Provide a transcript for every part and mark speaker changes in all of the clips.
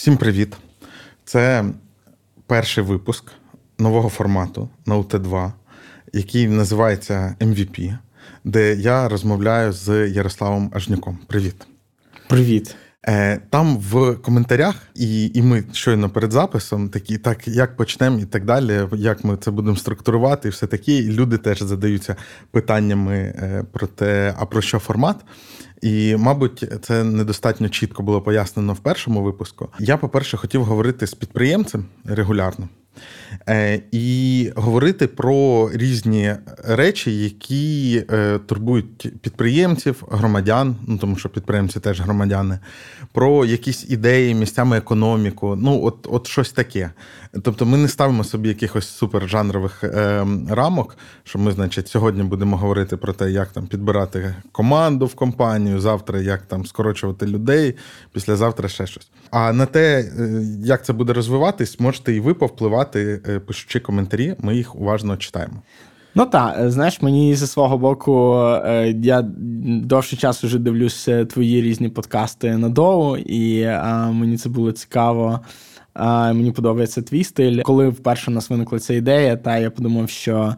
Speaker 1: Всім привіт! Це перший випуск нового формату на УТ2, який називається MVP, де я розмовляю з Ярославом Ажнюком. Привіт.
Speaker 2: Привіт.
Speaker 1: Е, там в коментарях, і і ми щойно перед записом такі, так як почнемо і так далі, як ми це будемо структурувати, і все таке. Люди теж задаються питаннями е, про те, а про що формат. І, мабуть, це недостатньо чітко було пояснено в першому випуску. Я, по-перше, хотів говорити з підприємцем регулярно. Е, і говорити про різні речі, які е, турбують підприємців, громадян, ну тому що підприємці теж громадяни, про якісь ідеї, місцями економіку, ну от от щось таке. Тобто ми не ставимо собі якихось супержанрових е, рамок, що ми, значить, сьогодні будемо говорити про те, як там підбирати команду в компанію, завтра як там скорочувати людей, післязавтра ще щось. А на те, е, як це буде розвиватись, можете і ви повпливати, е, пишучи коментарі. Ми їх уважно читаємо.
Speaker 2: Ну так, е, знаєш, мені зі свого боку, я довший час вже дивлюся твої різні подкасти на доу, і а, мені це було цікаво. А, Мені подобається твій стиль. Коли вперше у нас виникла ця ідея, та я подумав, що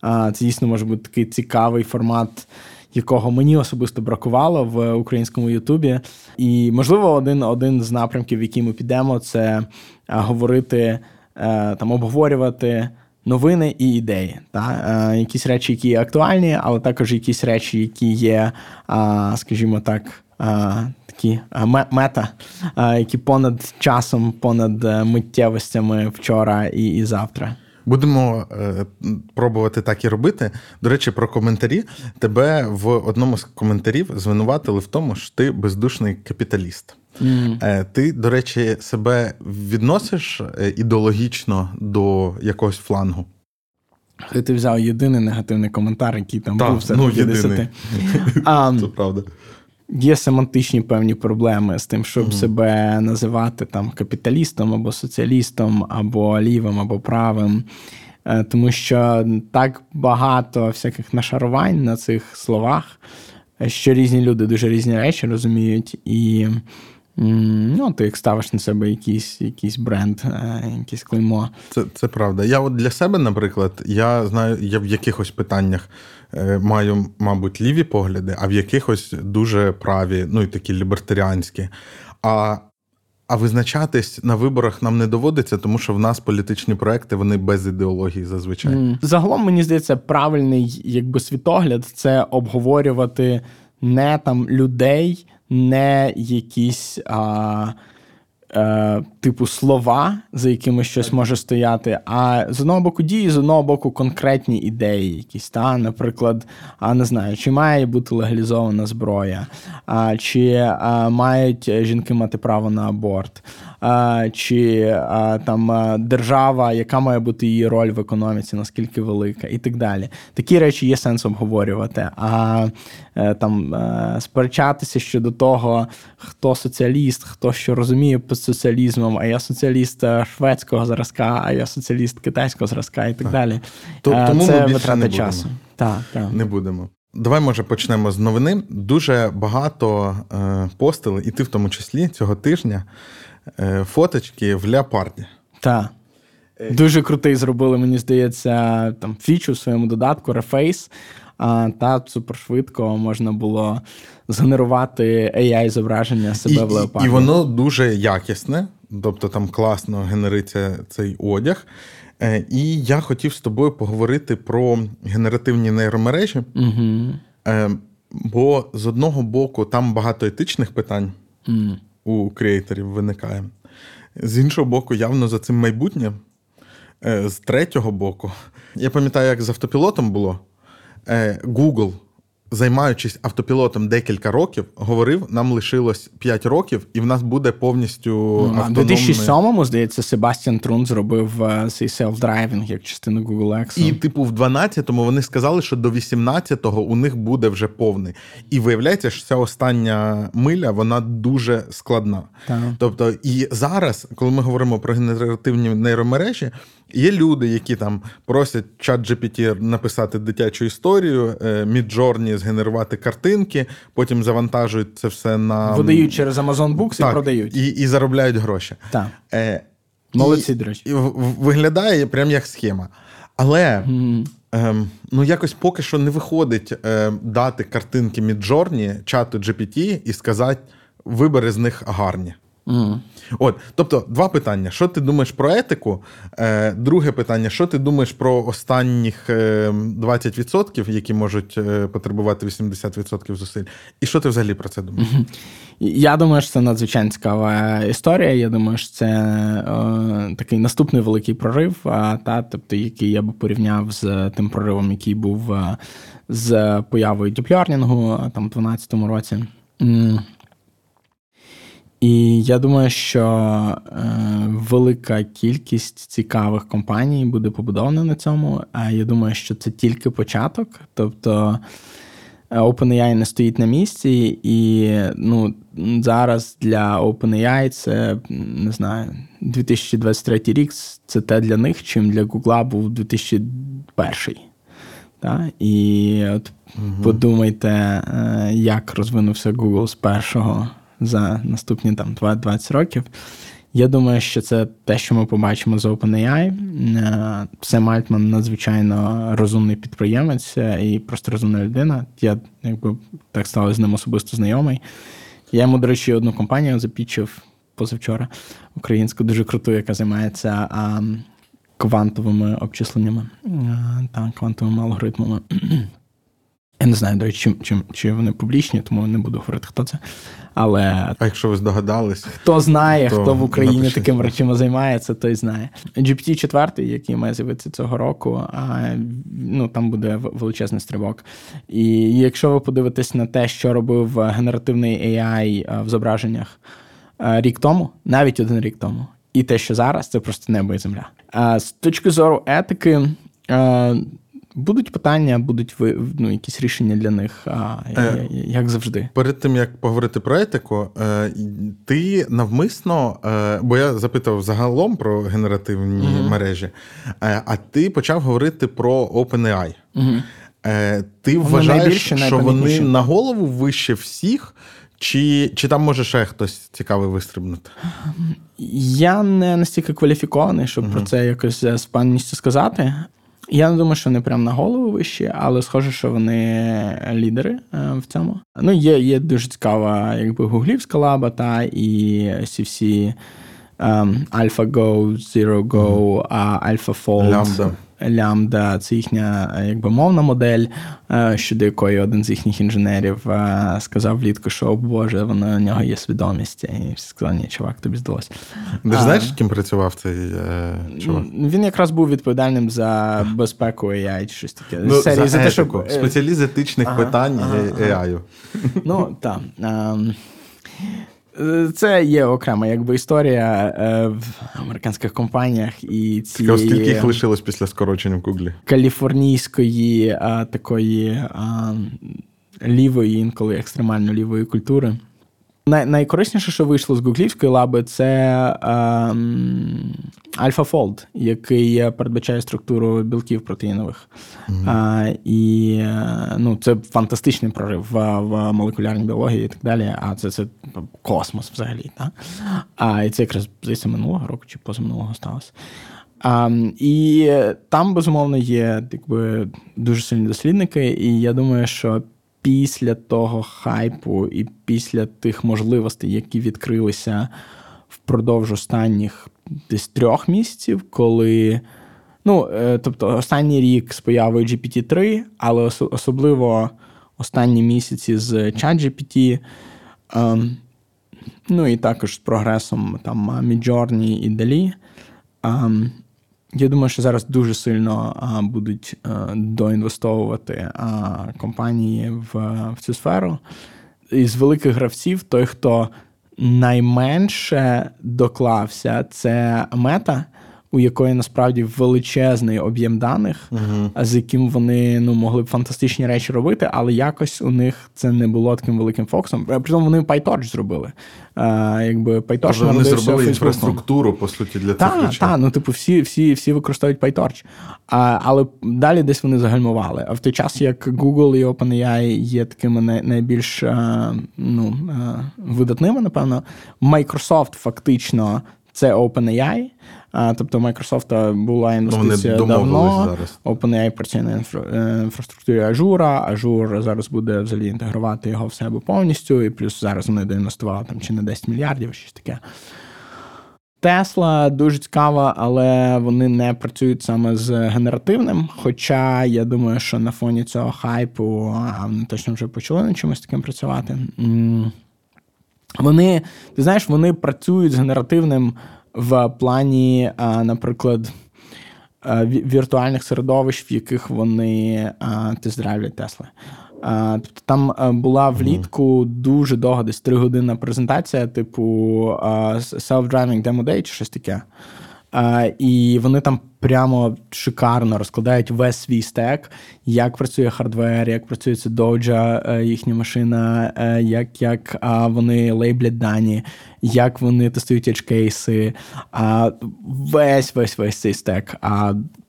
Speaker 2: а, це дійсно може бути такий цікавий формат якого мені особисто бракувало в українському Ютубі. І, можливо, один один з напрямків, в який ми підемо, це е, говорити, е, там обговорювати. Новини і ідеї, та е, якісь речі, які є актуальні, але також якісь речі, які є, скажімо так, такі мета, які понад часом, понад миттєвостями вчора і, і завтра.
Speaker 1: Будемо е, пробувати так і робити. До речі, про коментарі тебе в одному з коментарів звинуватили в тому, що ти бездушний капіталіст. Mm. Е, ти, до речі, себе відносиш е, ідеологічно до якогось флангу?
Speaker 2: Ти взяв єдиний негативний коментар, який там
Speaker 1: так,
Speaker 2: був серед
Speaker 1: ну, 50. Це правда.
Speaker 2: Є семантичні певні проблеми з тим, щоб mm себе називати там капіталістом або соціалістом, або лівим, або правим. Е, тому що так багато всяких нашарувань на цих словах, що різні люди дуже різні речі розуміють, і ну, ти як ставиш на себе якийсь якийсь бренд, е, якийсь клеймо.
Speaker 1: Це це правда. Я от для себе, наприклад, я знаю, я в якихось питаннях Е, маю, мабуть, ліві погляди, а в якихось дуже праві, ну і такі лібертаріанські. А а визначатись на виборах нам не доводиться, тому що в нас політичні проекти вони без ідеології зазвичай. Mm.
Speaker 2: Загалом мені здається, правильний якби світогляд це обговорювати не там людей, не якісь. а е, типу слова, за якими щось може стояти, а з одного боку дії, з одного боку, конкретні ідеї, якісь та, наприклад, а не знаю, чи має бути легалізована зброя, а, чи а, мають жінки мати право на аборт чи там держава, яка має бути її роль в економіці, наскільки велика, і так далі. Такі речі є сенс обговорювати. А е, там е, сперечатися щодо того, хто соціаліст, хто що розуміє під соціалізмом, а я соціаліст е, шведського зразка, а я соціаліст китайського зразка, і так, так. далі.
Speaker 1: Тому
Speaker 2: Це
Speaker 1: витрата
Speaker 2: часу. Так, так.
Speaker 1: Не будемо. Давай, може, почнемо з новини. Дуже багато е, постили, і ти в тому числі цього тижня фоточки в леопарді.
Speaker 2: Так. Е, Дуже крутий зробили, мені здається, там фічу в своєму додатку Reface. А, Та супершвидко можна було згенерувати ai зображення себе
Speaker 1: і,
Speaker 2: в леопарді.
Speaker 1: І воно дуже якісне, тобто там класно генериться цей одяг. Е, і я хотів з тобою поговорити про генеративні нейромережі.
Speaker 2: Угу.
Speaker 1: Бо з одного боку там багато етичних питань.
Speaker 2: Mm
Speaker 1: у креаторів виникає. З іншого боку, явно за цим майбутнє. Е, з третього боку, я пам'ятаю, як з автопілотом було. Е, Google займаючись автопілотом декілька років, говорив, нам лишилось 5 років, і в нас буде повністю автономний...
Speaker 2: У 2007-му, здається, Себастьян Трун зробив цей селф-драйвінг як частину Google X.
Speaker 1: І, типу, в 12-му вони сказали, що до 18-го у них буде вже повний. І виявляється, що ця остання миля вона дуже складна.
Speaker 2: Так.
Speaker 1: Тобто, і зараз, коли ми говоримо про генеративні нейромережі, Є люди, які там просять чат GPT написати дитячу історію, Midjourney е, згенерувати картинки, потім завантажують це все на
Speaker 2: видають через Amazon Books так, і продають
Speaker 1: і і заробляють гроші.
Speaker 2: Так. Е, Молодці, до речі.
Speaker 1: Виглядає прям як схема. Але mm. Ем, ну, якось поки що не виходить е, дати картинки Midjourney чату GPT і сказати, вибери з них гарні. Mm. От, тобто, два питання: що ти думаєш про етику? Е, Друге питання: що ти думаєш про останніх 20%, е, які можуть е, потребувати 80% зусиль? І що ти взагалі про це думаєш?
Speaker 2: Я думаю, що це надзвичайно цікава історія. Я думаю, що це е, такий наступний великий прорив, та тобто, який я би порівняв з тим проривом, який був е, з появою діплярнінгу там в 2012 році. І я думаю, що е, велика кількість цікавих компаній буде побудована на цьому. А я думаю, що це тільки початок. Тобто е, OpenAI не стоїть на місці, і ну, зараз для OpenAI це не знаю, 2023 рік це те для них, чим для Google був 2001. Так? І от угу. подумайте, е, як розвинувся Google з першого за наступні там 20 років. Я думаю, що це те, що ми побачимо з OpenAI. Е, Сем Альтман надзвичайно розумний підприємець і просто розумна людина. Я якби так став з ним особисто знайомий. Я йому, до речі, одну компанію запічив позавчора українську, дуже круту, яка займається а, квантовими обчисленнями е, та квантовими алгоритмами. Я не знаю, до речі, чим, чим, чи вони публічні, тому не буду говорити, хто це. Але
Speaker 1: а якщо ви здогадались,
Speaker 2: хто знає, хто в Україні напишіть. такими речами займається, той знає. GPT 4 який має з'явитися цього року, а, ну там буде величезний стрибок. І якщо ви подивитесь на те, що робив генеративний AI в зображеннях рік тому, навіть один рік тому, і те, що зараз, це просто небо і земля. А з точки зору етики. Будуть питання, будуть ну, якісь рішення для них, а, е, як завжди.
Speaker 1: Перед тим як поговорити про етику, е, ти навмисно, е, бо я запитав загалом про генеративні угу. мережі, е, а ти почав говорити про OpenAI. Угу. Ти вони вважаєш, що вони на голову вище всіх, чи чи там може ще хтось цікавий вистрибнути?
Speaker 2: Я не настільки кваліфікований, щоб угу. про це якось з певністю сказати. Я не думаю, що вони прям на голову вищі, але схоже, що вони лідери е, в цьому. Ну, є є дуже цікава, якби гуглівська лаба, та і CFC um, AlphaGo, ZeroGo, AlphaFold.
Speaker 1: Lambda.
Speaker 2: Лямбда це їхня якби мовна модель, е, щодо якої один з їхніх інженерів е, сказав влітку, що о Боже, вона у нього є свідомість. І всі сказали, ні, чувак, тобі здалося.
Speaker 1: Ти ж знаєш, ким працював цей е, чувак?
Speaker 2: Він якраз був відповідальним за безпеку AI чи щось таке.
Speaker 1: Ну, Серії, за, за те, що... Спеціаліст етичних ага, питань ага, AI.
Speaker 2: Ну, так. Це є окрема якби історія е, в американських компаніях і ці
Speaker 1: скільки їх лишилось після скорочення в Гуглі?
Speaker 2: Каліфорнійської а, такої а, лівої, інколи екстремально лівої культури. Най- найкорисніше, що вийшло з гуглівської лаби, це ем, AlphaFold, який передбачає структуру білків протеїнових. Mm-hmm. А, І е, ну, це фантастичний прорив в, в молекулярній біології і так далі. А це це космос взагалі. Так? А, І це якраз здається минулого року чи позаминулого сталося. А, І там, безумовно, є якби, дуже сильні дослідники, і я думаю, що після того хайпу і після тих можливостей, які відкрилися впродовж останніх десь трьох місяців, коли. Ну, е, тобто, останній рік з появою GPT-3, але особливо останні місяці з ChatGPT, ем, ну і також з прогресом там Midjourney і ем, я думаю, що зараз дуже сильно а, будуть а, доінвестовувати а, компанії в, в цю сферу. Із великих гравців, той, хто найменше доклався, це мета. У якої насправді величезний об'єм даних, uh-huh. з яким вони ну, могли б фантастичні речі робити, але якось у них це не було таким великим фокусом. Притом вони PyTorch зробили. А, якби PyTorch
Speaker 1: тобто Вони зробили інфраструктуру, по суті, для цих речей.
Speaker 2: Так, ну типу, всі всі, всі використовують PyTorch. А, Але далі десь вони загальмували. А в той час, як Google і OpenAI є такими найбільш а, ну, а, видатними, напевно, Microsoft фактично це OpenAI. Тобто, Microsoft була інвестиція давно.
Speaker 1: Зараз.
Speaker 2: OpenAI працює на е, інфраструктурі Azure, Azure зараз буде взагалі інтегрувати його в себе повністю, і плюс зараз вони доінвестували там чи не 10 мільярдів, щось таке. Тесла дуже цікава, але вони не працюють саме з генеративним. Хоча я думаю, що на фоні цього хайпу а вони точно вже почали на чимось таким працювати. Вони, ти знаєш, вони працюють з генеративним в плані, наприклад, віртуальних середовищ, в яких вони тест-драйвлять Тесли. Тобто там була влітку дуже довго, десь три годинна презентація, типу self-driving demo day чи щось таке. І вони там прямо шикарно розкладають весь свій стек, як працює хардвер, як працює це доджа, е, їхня машина, е, як як вони лейблять дані, як вони тестують edge а весь весь весь цей стек.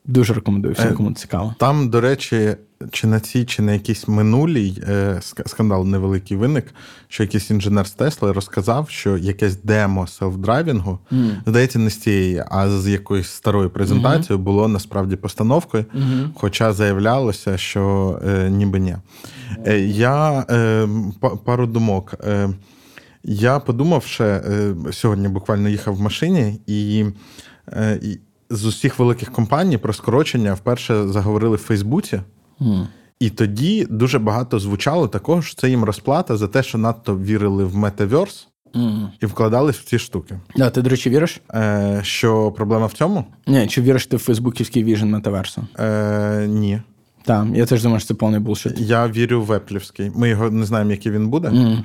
Speaker 2: Дуже рекомендую всім, кому цікаво.
Speaker 1: Там, до речі, чи на цій, чи на якійсь минулій е, скандал невеликий виник, що якийсь інженер з Тесли розказав, що якесь демо селф-драйвінгу, mm. здається, не з цієї, а з якоюсь старою презентацією mm-hmm. було насправді постановкою, mm-hmm. хоча заявлялося, що е, ніби ні. Е, я е, пару думок. Е, я подумав, що е, сьогодні буквально їхав в машині і. і з усіх великих компаній про скорочення вперше заговорили в Фейсбуці. Mm. І тоді дуже багато звучало такого, що це їм розплата за те, що надто вірили в метаверс mm. і вкладались в ці штуки.
Speaker 2: Да, Ти, до речі, віриш?
Speaker 1: Е, Що проблема в цьому?
Speaker 2: Ні, чи віриш ти в фейсбуківський віжен метаверсу?
Speaker 1: Е, Ні.
Speaker 2: Так, я теж думаю, що це повний булшит.
Speaker 1: Я вірю в Еплівський. Ми його не знаємо, який він буде, mm.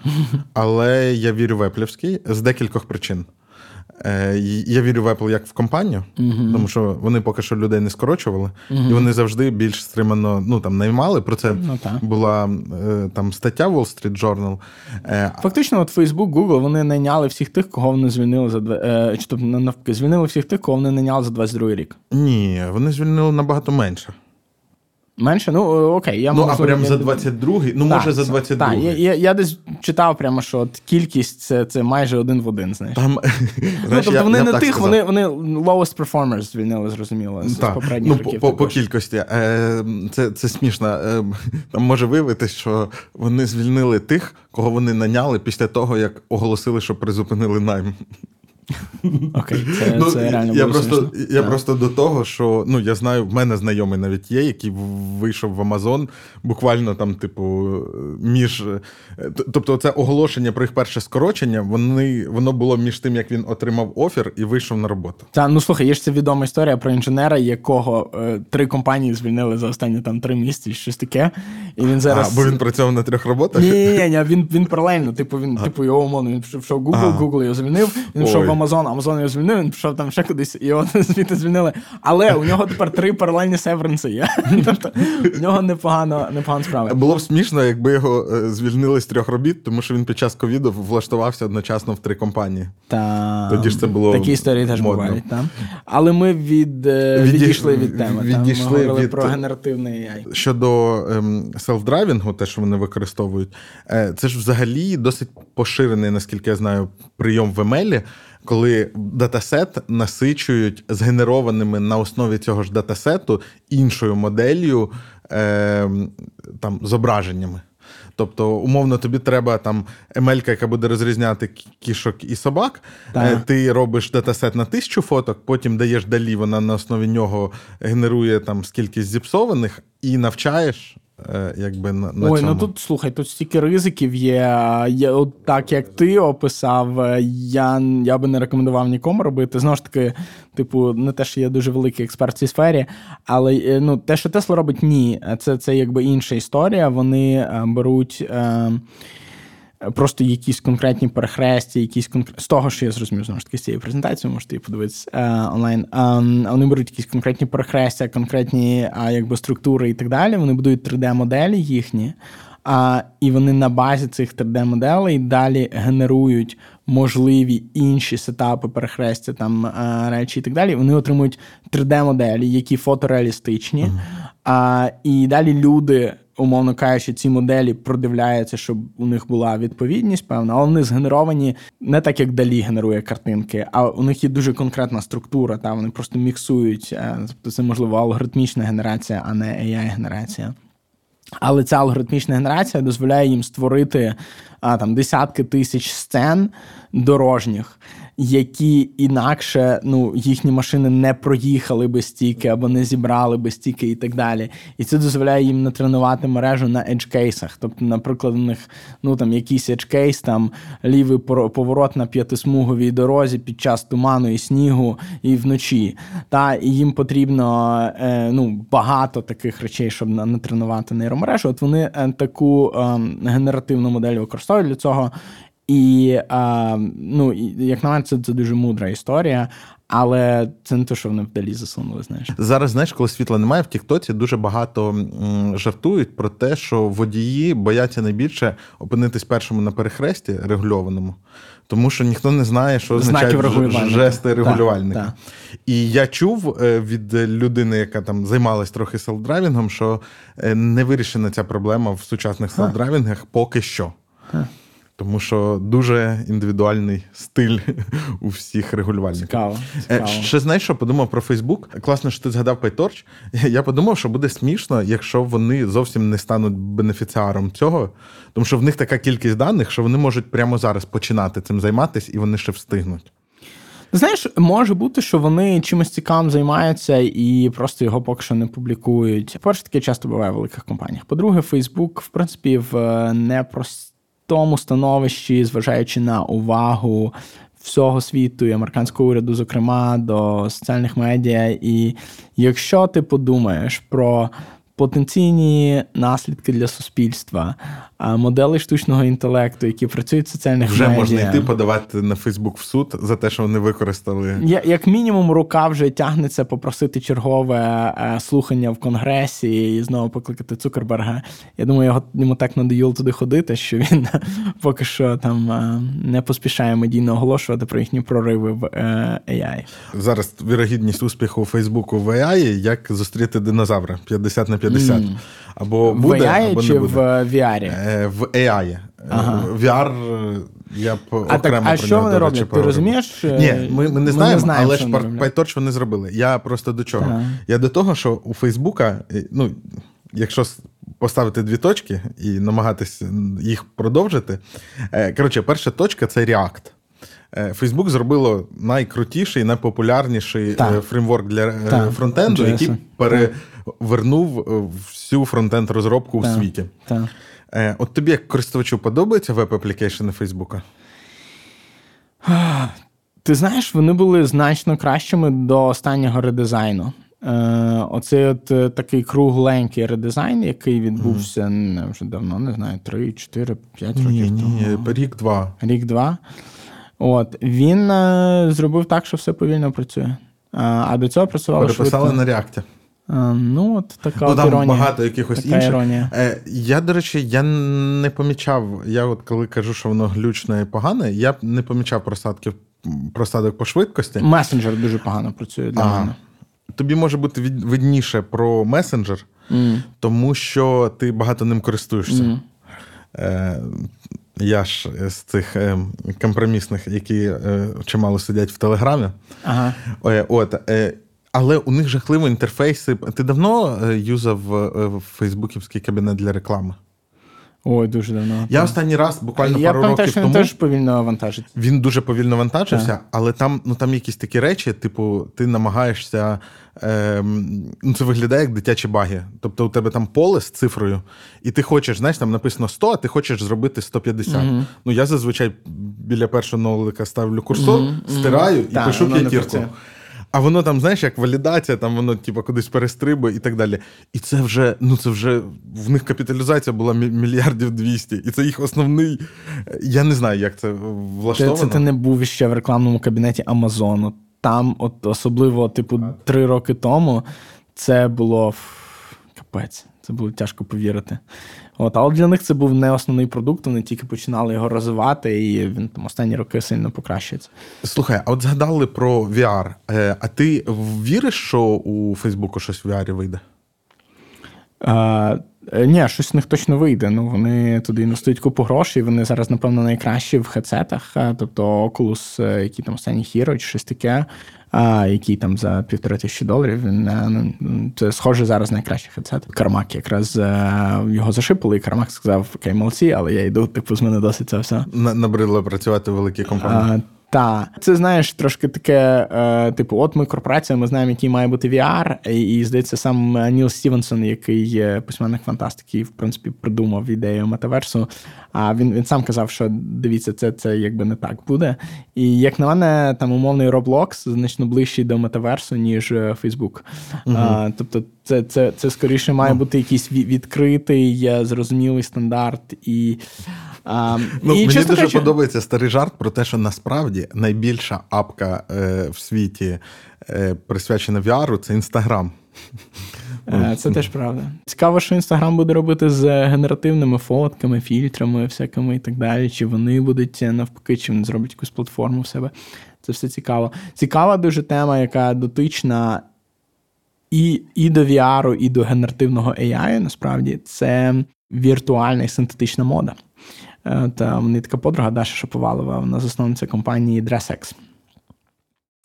Speaker 1: але я вірю в Еплівський з декількох причин. Е, я вірю в Apple як в компанію, uh-huh. тому що вони поки що людей не скорочували, uh-huh. і вони завжди більш стримано ну там наймали. Про це ну, була е, там стаття Wall Street Journal.
Speaker 2: Е, Фактично, от Facebook, Google вони найняли всіх тих, кого вони звільнили за чи тобто навпаки, звільнили всіх тих, кого вони найняли за 22 рік.
Speaker 1: Ні, вони звільнили набагато менше.
Speaker 2: Менше? Ну, окей. я
Speaker 1: Ну, а прям за 22-й? Ну, так, може, за 22-й.
Speaker 2: Так, я, я я, десь читав прямо, що от кількість це це майже один в один. знаєш. Там, ну, знаєш Тобто вони я не тих, вони вони lowest performers звільнили, зрозуміло, з так. попередніх
Speaker 1: ну, років. По, по кількості. Е, Це це смішно. Е, Там може виявитися, що вони звільнили тих, кого вони наняли після того, як оголосили, що призупинили найм.
Speaker 2: Окей, це ну, це реально
Speaker 1: я просто я просто до того, що ну я знаю, в мене знайомий навіть є, який вийшов в Амазон, буквально там, типу, між. Тобто, це оголошення про їх перше скорочення, вони воно було між тим, як він отримав офер і вийшов на роботу.
Speaker 2: Та ну слухай, є ж це відома історія про інженера, якого е, три компанії звільнили за останні там три місяці, щось таке. І він зараз.
Speaker 1: А, бо він працював на трьох роботах?
Speaker 2: Ні, ні, ні, він він паралельно. Типу, він, а. типу, його умовно, він пішов в Google, Google його звільнив. Він пішов в Amazon, Amazon його звільнив, він пішов там ще кудись, і його звідти звільнили. Але у нього тепер три паралельні северенси є. Тобто у нього непогано непогано справи.
Speaker 1: Було б смішно, якби його е, звільнили з трьох робіт, тому що він під час ковіду влаштувався одночасно в три компанії.
Speaker 2: Та...
Speaker 1: Тоді ж це було
Speaker 2: такі історії теж модно. бувають. Та? Але ми від, е, відійшли від теми. Відійшли ми говорили від... про генеративний AI.
Speaker 1: Щодо ем, селф-драйвінгу, те, що вони використовують, е, це ж взагалі досить поширений, наскільки я знаю, прийом в емелі коли датасет насичують згенерованими на основі цього ж датасету іншою моделлю е, там, зображеннями. Тобто, умовно, тобі треба там емелька, яка буде розрізняти кішок і собак. Так. Е, ти робиш датасет на тисячу фоток, потім даєш далі, вона на основі нього генерує там скількись зіпсованих і навчаєш якби на, на
Speaker 2: Ой,
Speaker 1: цьому.
Speaker 2: ну тут слухай, тут стільки ризиків є. Я, от Так як ти описав, е, я я би не рекомендував нікому робити. Знову ж таки, типу, не те, що я дуже великий експерт в цій сфері, але е, ну, те, що Тесла робить, ні. Це це якби інша історія. Вони беруть. Е, просто якісь конкретні перехрестя, якісь конкрет... з того, що я зрозумів знову ж таки з цієї презентації, можете її подивитися е, онлайн. Е, вони беруть якісь конкретні перехрестя, конкретні е, якби структури і так далі. Вони будують 3D-моделі їхні. А, І вони на базі цих 3D-моделей далі генерують можливі інші сетапи, перехрестя, там речі і так далі. Вони отримують 3D-моделі, які фотореалістичні. Mm-hmm. А, І далі люди, умовно кажучи, ці моделі продивляються, щоб у них була відповідність, певна, але вони згенеровані не так, як далі генерує картинки, а у них є дуже конкретна структура. Та Вони просто міксують. Е, тобто це можливо алгоритмічна генерація, а не AI-генерація. Але ця алгоритмічна генерація дозволяє їм створити а, там десятки тисяч сцен дорожніх, які інакше ну, їхні машини не проїхали би стільки або не зібрали би стільки і так далі. І це дозволяє їм натренувати мережу на едж-кейсах. Тобто, наприклад, у них ну, там, якийсь едж-кейс, там лівий поворот на п'ятисмуговій дорозі під час туману і снігу і вночі. Та І їм потрібно е, ну, багато таких речей, щоб натренувати нейромережу. От вони е, таку е, генеративну модель використовують для цього. І а, ну, як на мене, це, це дуже мудра історія, але це не те, що вони вдалі засунули. Знаєш,
Speaker 1: зараз знаєш, коли світла немає в Тіктоці, дуже багато жартують про те, що водії бояться найбільше опинитись першому на перехресті регульованому, тому що ніхто не знає, що означають жести регулювальника. Так, так. І я чув е, від людини, яка там займалась трохи селф-драйвінгом, що е, не вирішена ця проблема в сучасних селф-драйвінгах поки що. Ха. Тому що дуже індивідуальний стиль у всіх регулювальників.
Speaker 2: Цікаво, е, цікаво.
Speaker 1: Ще знаєш, що подумав про Фейсбук. Класно, що ти згадав PyTorch. Я подумав, що буде смішно, якщо вони зовсім не стануть бенефіціаром цього, тому що в них така кількість даних, що вони можуть прямо зараз починати цим займатися, і вони ще встигнуть.
Speaker 2: Знаєш, може бути, що вони чимось цікавим займаються і просто його поки що не публікують. Перше, таке часто буває в великих компаніях. По-друге, Фейсбук, в принципі, в е, непрост тому становищі, зважаючи на увагу всього світу і американського уряду, зокрема до соціальних медіа. І якщо ти подумаєш про потенційні наслідки для суспільства, модели штучного інтелекту, які працюють в соціальних
Speaker 1: вже
Speaker 2: медіа.
Speaker 1: можна йти подавати на Фейсбук в суд за те, що вони використали.
Speaker 2: Я, як мінімум, рука вже тягнеться попросити чергове е, слухання в конгресі і знову покликати Цукерберга. Я думаю, його йому так надоїло туди ходити, що він поки що там е, не поспішає медійно оголошувати про їхні прориви в е, AI.
Speaker 1: Зараз вірогідність успіху Фейсбуку в AI, як зустріти динозавра 50 на 50. Mm. Або буде,
Speaker 2: в AI
Speaker 1: або
Speaker 2: чи
Speaker 1: не буде.
Speaker 2: в VR?
Speaker 1: В AI. Ага. VR я б окремо
Speaker 2: так,
Speaker 1: а
Speaker 2: про що вони роблять? Ти розумієш?
Speaker 1: Ні, ми, ми не знаємо, знаємо але ж PyTorch вони зробили. Я просто до чого? Ага. Я до того, що у Фейсбука, ну, якщо поставити дві точки і намагатися їх продовжити. Коротше, перша точка це React. Фейсбук зробило найкрутіший, найпопулярніший так. фреймворк для так. фронтенду, який перевернув всю фронтенд розробку у світі. Так. От тобі, як користувачу, подобаються веб-аплікейшени Фейсбука?
Speaker 2: Ти знаєш, вони були значно кращими до останнього редизайну. Оцей от е, такий кругленький редизайн, який відбувся не вже давно, не знаю, 3, 4, 5 років. Ні, ні,
Speaker 1: рік-два.
Speaker 2: Рік-два. От він е, зробив так, що все повільно працює. А, а до цього працювало
Speaker 1: Переписали
Speaker 2: швидко.
Speaker 1: на реакті.
Speaker 2: А, ну, от така
Speaker 1: ну, там
Speaker 2: іронія.
Speaker 1: багато якихось
Speaker 2: така
Speaker 1: інших.
Speaker 2: Іронія.
Speaker 1: Е, Я, до речі, я не помічав. Я, от коли кажу, що воно глючне і погане, я не помічав просадків просадок по швидкості.
Speaker 2: Месенджер дуже погано працює для ага. мене.
Speaker 1: Тобі може бути видніше про месенджер, mm. тому що ти багато ним користуєшся. Mm. Е, я ж з цих е, компромісних, які е, чимало сидять в Телеграмі. Ага. От, Але у них жахливі інтерфейси. Ти давно юзав фейсбуківський кабінет для реклами?
Speaker 2: Ой, дуже давно.
Speaker 1: Я останній раз буквально я пару років
Speaker 2: що
Speaker 1: тому...
Speaker 2: Він теж повільно вантажить.
Speaker 1: Він дуже повільно вантажився, так. але там ну, там якісь такі речі, типу, ти намагаєшся. Е, ну, Це виглядає як дитячі баги. Тобто у тебе там поле з цифрою, і ти хочеш, знаєш, там написано 100, а ти хочеш зробити 150. Угу. Ну, я зазвичай біля першого нолика ставлю курсор, угу. стираю і так, пишу п'ятірку. А воно там, знаєш, як валідація, там воно типу, кудись перестрибує і так далі. І це вже, ну це вже в них капіталізація була мільярдів двісті. І це їх основний. Я не знаю, як це влаштовано.
Speaker 2: Це, це ти не був ще в рекламному кабінеті Амазону. Там, от особливо, типу, три роки тому, це було капець. Це було тяжко повірити. От, Але для них це був не основний продукт, вони тільки починали його розвивати, і він там останні роки сильно покращується.
Speaker 1: Слухай, а от згадали про VR. Е, а ти віриш, що у Фейсбуку щось в VR вийде?
Speaker 2: Е, Ні, щось в них точно вийде. Ну, Вони туди інвестують купу грошей. Вони зараз, напевно, найкращі в хедсетах, тобто Oculus, е, які там останні Hero чи щось таке а, який там за півтори тисячі доларів. Він е, ну, це схоже зараз найкращий хедсет. Кармак якраз е, його зашипали, і Кармак сказав: Окей, молодці, але я йду, типу, з мене досить це все.
Speaker 1: Набридло працювати в великій компанії.
Speaker 2: Так, це знаєш трошки таке, е, типу, от ми корпорація, ми знаємо, який має бути VR, і, і здається, сам Ніл Стівенсон, який є письменник фантастики, в принципі, придумав ідею метаверсу. А він він сам казав, що дивіться, це це якби не так буде. І як на мене, там умовний Roblox значно ближчий до метаверсу, ніж е, Facebook. Угу. А, Тобто, це це, це скоріше має бути якийсь відкритий, е, зрозумілий стандарт і.
Speaker 1: А, ну, і, Мені дуже кажучи... подобається старий жарт про те, що насправді найбільша апка е, в світі е, присвячена VR це Інстаграм.
Speaker 2: Е, це теж правда. Цікаво, що Інстаграм буде робити з генеративними фотками, фільтрами, всякими і так далі. Чи вони будуть е, навпаки, чи вони зроблять якусь платформу в себе. Це все цікаво. Цікава дуже тема, яка дотична і і до VR, і до генеративного AI, насправді, це віртуальна і синтетична мода. Е, та мені така подруга Даша Шаповалова, вона засновниця компанії DressX.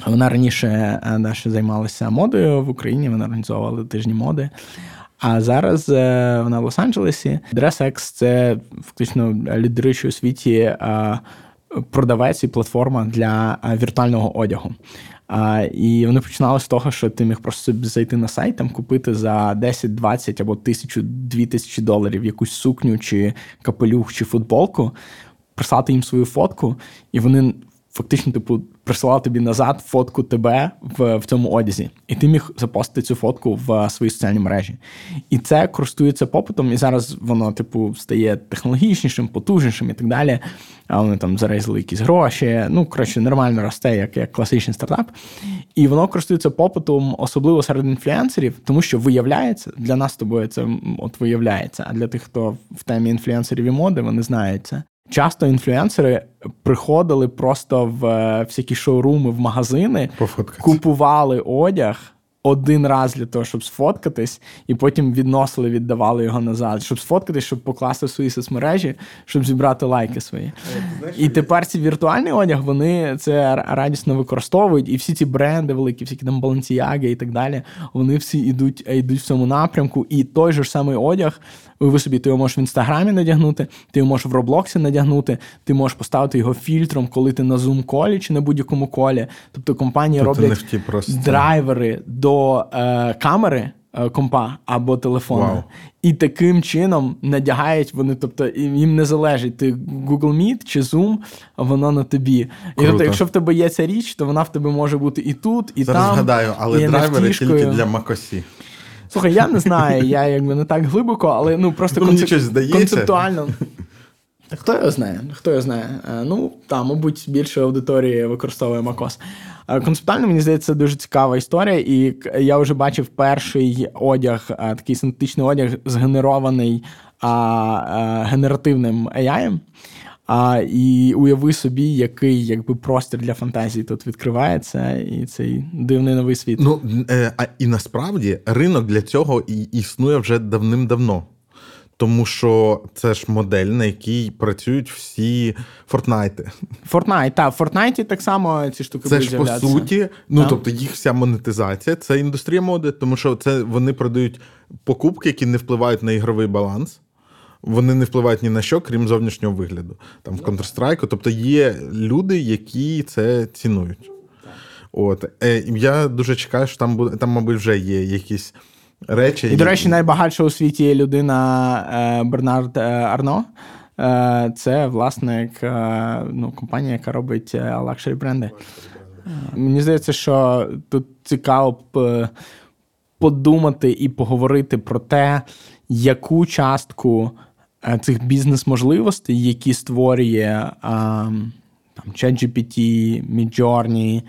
Speaker 2: Вона раніше е, Даша займалася модою в Україні, вона організовувала тижні моди. А зараз е, вона в Лос-Анджелесі. DressX – це фактично лідеруючий у світі продавець і платформа для віртуального одягу. А, І вони починали з того, що ти міг просто зайти на сайт, там купити за 10, 20 або тисячу, дві тисячі доларів якусь сукню, чи капелюх, чи футболку, прислати їм свою фотку, і вони фактично, типу, присилав тобі назад фотку тебе в в цьому одязі, і ти міг запостити цю фотку в свої соціальні мережі. І це користується попитом, і зараз воно, типу, стає технологічнішим, потужнішим і так далі. А вони там зарезали якісь гроші. Ну, коротше, нормально росте, як як класичний стартап. І воно користується попитом, особливо серед інфлюенсерів, тому що виявляється, для нас з тобою це от виявляється. А для тих, хто в темі інфлюенсерів і моди, вони знають це. Часто інфлюенсери приходили просто в е, всякі шоуруми, в магазини, купували одяг один раз для того, щоб сфоткатись, і потім відносили, віддавали його назад, щоб сфоткатись, щоб покласти в свої соцмережі, щоб зібрати лайки свої. І тепер ці віртуальний одяг вони це радісно використовують, і всі ці бренди великі, всякі там Balenciaga і так далі, вони всі йдуть, йдуть в цьому напрямку, і той же ж самий одяг. Ви собі ти його можеш в інстаграмі надягнути, ти його можеш в Роблоксі надягнути, ти можеш поставити його фільтром, коли ти на зум колі чи на будь-якому колі. Тобто компанії тобто роблять драйвери до е, камери. Е, компа або телефону. Wow. І таким чином надягають вони, тобто їм не залежить, ти Google Meet чи Zoom, воно на тобі. Круто. І тобто, якщо в тебе є ця річ, то вона в тебе може бути і тут, і
Speaker 1: Зараз
Speaker 2: там.
Speaker 1: згадаю, але і драйвери тільки для Макосі.
Speaker 2: Слухай, я не знаю, я якби не так глибоко, але ну просто
Speaker 1: ну, концеп...
Speaker 2: концептуально. Хто його знає? Хто його знає? Е, ну, там, мабуть, більше аудиторії використовує Макос. Е, концептуально, мені здається, дуже цікава історія, і я вже бачив перший одяг, е, такий синтетичний одяг, згенерований а, генеративним AI. А, І уяви собі, який якби простір для фантазії тут відкривається, і цей дивний новий світ.
Speaker 1: Ну е, а і насправді ринок для цього існує вже давним-давно. Тому що це ж модель, на якій працюють всі Фортнайти.
Speaker 2: Фортнайт, так, в Фортнайті так само ці штуки
Speaker 1: Це ж по суті, ну так. тобто їх вся монетизація, це індустрія моди, тому що це вони продають покупки, які не впливають на ігровий баланс вони не впливають ні на що, крім зовнішнього вигляду. Там в Counter-Strike. Тобто є люди, які це цінують. От. Е, Я дуже чекаю, що там буде, там, мабуть, вже є якісь речі.
Speaker 2: І, до речі, найбагатша у світі є людина е, Бернард е, Арно. Це власник ну, компанія, яка робить luxury бренди. Мені здається, що тут цікаво б подумати і поговорити про те, яку частку е, цих бізнес-можливостей, які створює там ChatGPT, Midjourney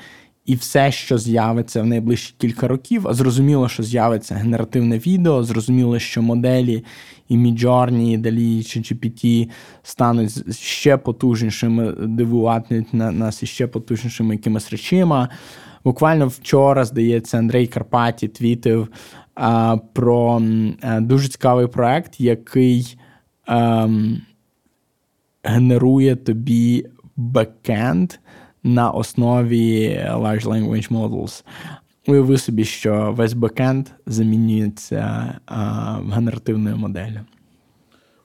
Speaker 2: і все, що з'явиться в найближчі кілька років, а зрозуміло, що з'явиться генеративне відео, зрозуміло, що моделі і Midjourney, і Далі, чи GPT стануть ще потужнішими, дивуватимуть нас і ще потужнішими якимись речима. Буквально вчора, здається, Андрей Карпаті твітив а, про а, дуже цікавий проект, який а, ем, генерує тобі бекенд на основі Large Language Models. Уяви собі, що весь бекенд замінюється а, генеративною моделлю.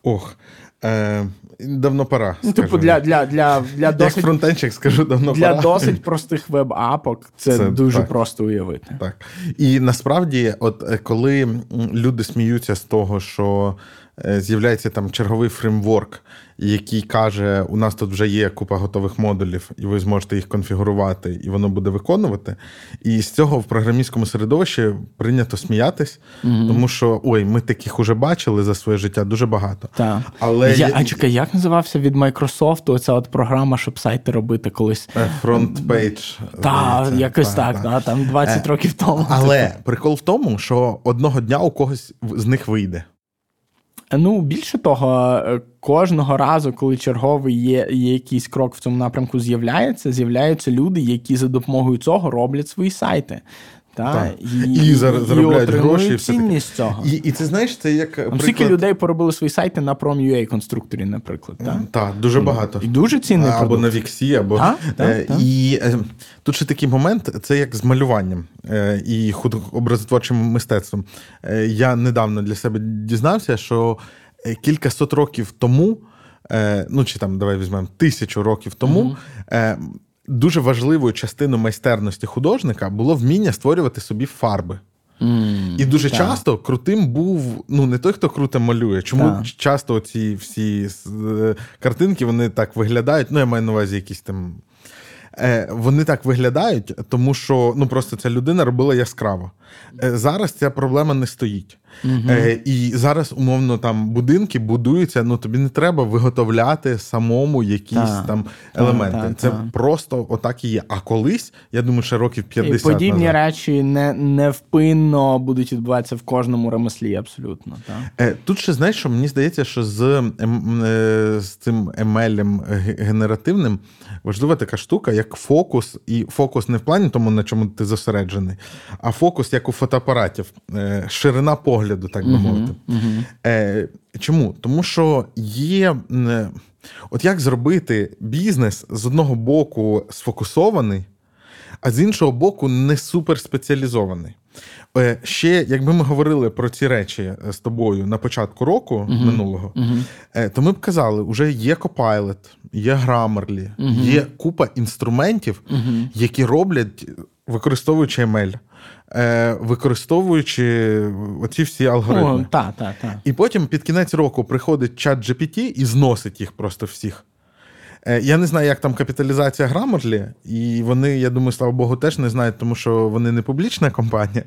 Speaker 1: Ох, е, давно пора.
Speaker 2: Ну, Типу, для для, для, для
Speaker 1: досить Як фронтенчик скажу, давно
Speaker 2: для
Speaker 1: пора.
Speaker 2: досить простих веб-апок це, це дуже так. просто уявити.
Speaker 1: Так. І насправді, от е, коли люди сміються з того, що з'являється там черговий фреймворк, який каже: у нас тут вже є купа готових модулів, і ви зможете їх конфігурувати, і воно буде виконувати. І з цього в програмістському середовищі прийнято сміятись, mm тому що ой, ми таких уже бачили за своє життя дуже багато.
Speaker 2: Так. Але я, А чекай, як називався від Microsoft оця от програма, щоб сайти робити колись?
Speaker 1: FrontPage.
Speaker 2: Так, якось так, та, та, там 20 е, років тому.
Speaker 1: Але прикол в тому, що одного дня у когось з них вийде.
Speaker 2: Ну, більше того, е, кожного разу, коли черговий є, є якийсь крок в цьому напрямку, з'являється, з'являються люди, які за допомогою цього роблять свої сайти. Та,
Speaker 1: так. І, і, і заробляють і гроші.
Speaker 2: цінність цього.
Speaker 1: І і це знаєш, це як.
Speaker 2: Там Скільки людей поробили свої сайти на Prom.ua конструкторі, наприклад. Так,
Speaker 1: так дуже багато.
Speaker 2: І дуже цінний
Speaker 1: Або
Speaker 2: продукт.
Speaker 1: на Віксі, або.
Speaker 2: А? Так,
Speaker 1: е,
Speaker 2: так.
Speaker 1: І е, тут ще такий момент: це як з малюванням е, і образотворчим мистецтвом. Я недавно для себе дізнався, що е, кілька сот років тому, ну чи там давай візьмемо тисячу років тому. Угу дуже важливою частиною майстерності художника було вміння створювати собі фарби.
Speaker 2: Mm,
Speaker 1: і дуже
Speaker 2: так.
Speaker 1: часто крутим був ну не той, хто круто малює. Чому так. часто ці всі е, картинки вони так виглядають? Ну, я маю на увазі якісь там. Е, Вони так виглядають, тому що ну просто ця людина робила яскраво. Е, Зараз ця проблема не стоїть. Угу. Е, І зараз, умовно, там будинки будуються, ну тобі не треба виготовляти самому якісь та, там елементи. Та, Це та. просто отак і є. А колись, я думаю, ще років 50
Speaker 2: І Подібні
Speaker 1: назад.
Speaker 2: речі не, невпинно будуть відбуватися в кожному ремеслі, абсолютно. Та.
Speaker 1: Е, Тут ще знаєш, що мені здається, що з ем, е, з цим емелем генеративним важлива така штука, як фокус, і фокус не в плані тому, на чому ти зосереджений, а фокус як у фотоапаратів, е, ширина погляду, так би мовити.
Speaker 2: Uh-huh.
Speaker 1: Чому? Тому що є. От як зробити бізнес з одного боку сфокусований, а з іншого боку, не суперспеціалізований. Е, ще, якби ми говорили про ці речі з тобою на початку року uh-huh. минулого, uh-huh. то ми б казали, вже є Copilot, є Grammarly, uh-huh. є купа інструментів, які роблять, використовуючи ML. Е, використовуючи оці всі алгоритми. О,
Speaker 2: та, та, та.
Speaker 1: І потім під кінець року приходить чат GPT і зносить їх просто всіх. Е, я не знаю, як там капіталізація Grammarly, і вони, я думаю, слава Богу, теж не знають, тому що вони не публічна компанія.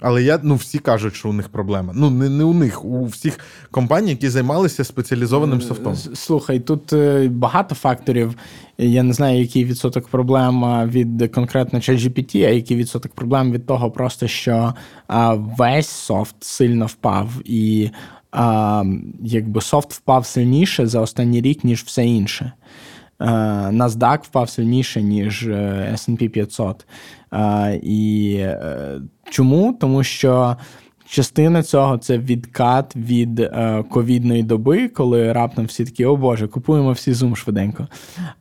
Speaker 1: Але я, ну, всі кажуть, що у них проблема. Ну, не не у них, у всіх компаній, які займалися спеціалізованим е, софтом.
Speaker 2: Слухай, тут багато факторів. Я не знаю, який відсоток проблем від конкретно ChatGPT, а який відсоток проблем від того, просто що весь софт сильно впав, і якби софт впав сильніше за останній рік, ніж все інше. NASDAQ впав сильніше, ніж е, SP 500. І е, чому? Тому що Частина цього це відкат від е, ковідної доби, коли раптом всі такі, о Боже, купуємо всі Zoom швиденько.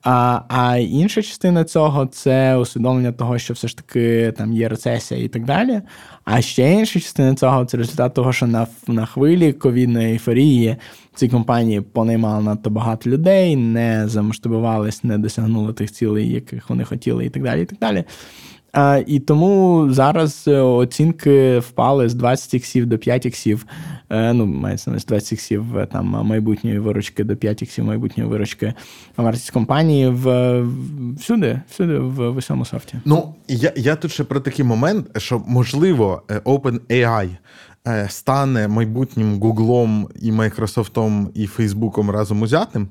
Speaker 2: А а інша частина цього це усвідомлення того, що все ж таки там є рецесія і так далі. А ще інша частина цього це результат того, що на на хвилі ковідної ейфорії ці компанії понаймали надто багато людей, не замасштабувались, не досягнули тих цілей, яких вони хотіли, і так далі. і так далі. А, І тому зараз е, оцінки впали з 20 іксів до 5 іксів. Е, ну, мається на 20 іксів е, там майбутньої виручки до 5 іксів майбутньої виручки вартість компанії в всюди, всюди в, в усьому софті.
Speaker 1: Ну я я тут ще про такий момент, що можливо OpenAI стане майбутнім Гуглом і Майкрософтом і Фейсбуком разом узятим.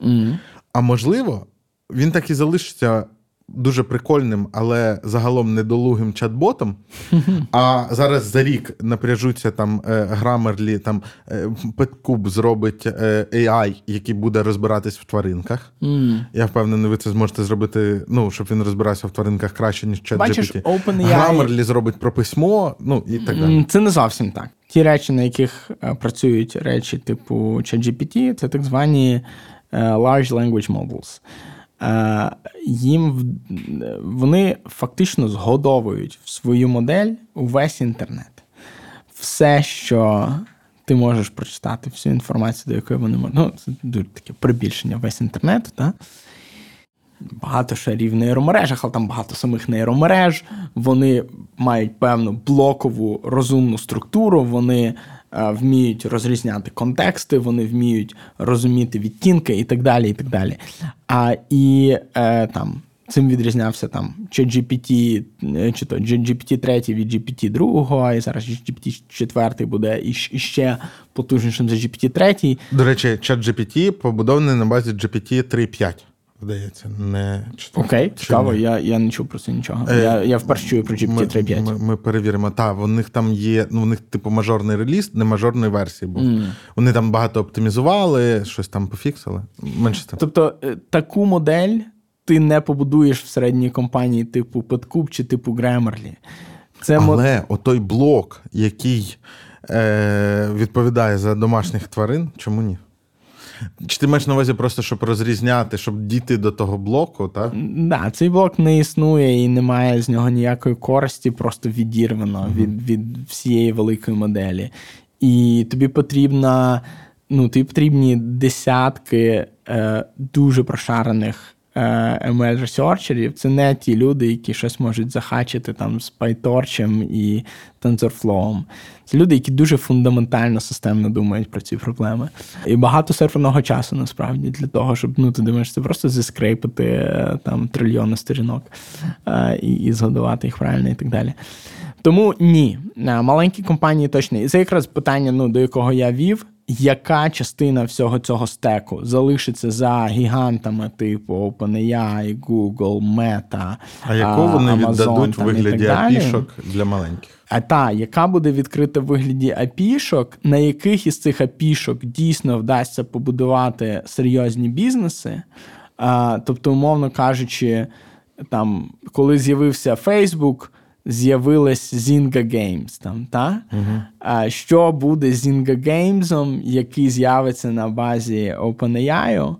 Speaker 1: Mm. А можливо, він так і залишиться дуже прикольним, але загалом недолугим чат-ботом. А зараз за рік напряжуться там Grammarly, там Petcube зробить е, AI, який буде розбиратись в тваринках. Mm. Я впевнений, ви це зможете зробити, ну, щоб він розбирався в тваринках краще, ніж ChatGPT. Grammarly зробить про письмо, ну і так далі.
Speaker 2: Це не зовсім так. Ті речі, на яких е, працюють речі типу ChatGPT, це так звані е, Large Language Models. Е, їм вони фактично згодовують в свою модель увесь інтернет. Все, що ти можеш прочитати, всю інформацію, до якої вони можуть. Ну, це дуже таке прибільшення весь інтернет. Так? Багато шарів в нейромережах, але там багато самих нейромереж. Вони мають певну блокову розумну структуру, вони вміють розрізняти контексти, вони вміють розуміти відтінки і так далі. і так далі. А і е, там. Цим відрізнявся там чи GPT, е, чи то GPT 3 від GPT 2, і зараз GPT 4 буде іще потужнішим за GPT 3.
Speaker 1: До речі, чат GPT побудований на базі GPT 3.5 здається, не
Speaker 2: Окей, цікаво, я я не чув про це нічого. Е, я я вперше чую про GPT 3.5.
Speaker 1: Ми, ми ми, перевіримо. Так, у них там є, ну, у них, типу, мажорний реліз, не мажорної версії був. Mm. Вони там багато оптимізували, щось там пофіксили. Менше там.
Speaker 2: Тобто, е, таку модель ти не побудуєш в середній компанії, типу Подкуб чи типу Grammarly.
Speaker 1: Це Але мод... отой блок, який е, відповідає за домашніх тварин, чому ні? Чи ти маєш на увазі просто, щоб розрізняти, щоб дійти до того блоку, так?
Speaker 2: Да, цей блок не існує і немає з нього ніякої користі, просто відірвано mm-hmm. від від всієї великої моделі. І тобі потрібна, ну, тобі потрібні десятки е, дуже прошарених ML ресерчерів це не ті люди, які щось можуть захачити там з PyTorch і TensorFlow. Це люди, які дуже фундаментально системно думають про ці проблеми. І багато серверного часу насправді для того, щоб ну ти думаєш, це просто зіскрейпити е, там трильйони сторінок е, і, і згодувати їх правильно і так далі. Тому ні, маленькі компанії точно. І це якраз питання, ну до якого я вів яка частина всього цього стеку залишиться за гігантами типу OpenAI, Google, Meta,
Speaker 1: а яку вони Amazon, віддадуть в вигляді апішок для маленьких?
Speaker 2: А та, яка буде відкрита в вигляді апішок, на яких із цих апішок дійсно вдасться побудувати серйозні бізнеси? А, Тобто, умовно кажучи, там, коли з'явився Facebook, з'явилась Zynga Games там, та? Uh-huh. А що буде з Zynga Games, який з'явиться на базі OpenAI,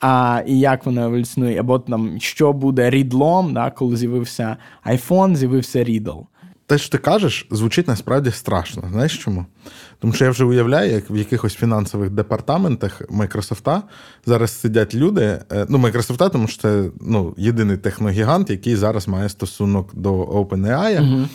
Speaker 2: а, і як воно еволюціонує, або там, що буде рідлом, да, коли з'явився iPhone, з'явився Riddle
Speaker 1: те, що ти кажеш, звучить насправді страшно. Знаєш чому? Тому що я вже уявляю, як в якихось фінансових департаментах Майкрософта зараз сидять люди. Е, ну, Майкрософта, тому що це ну, єдиний техногігант, який зараз має стосунок до OpenAI. Угу.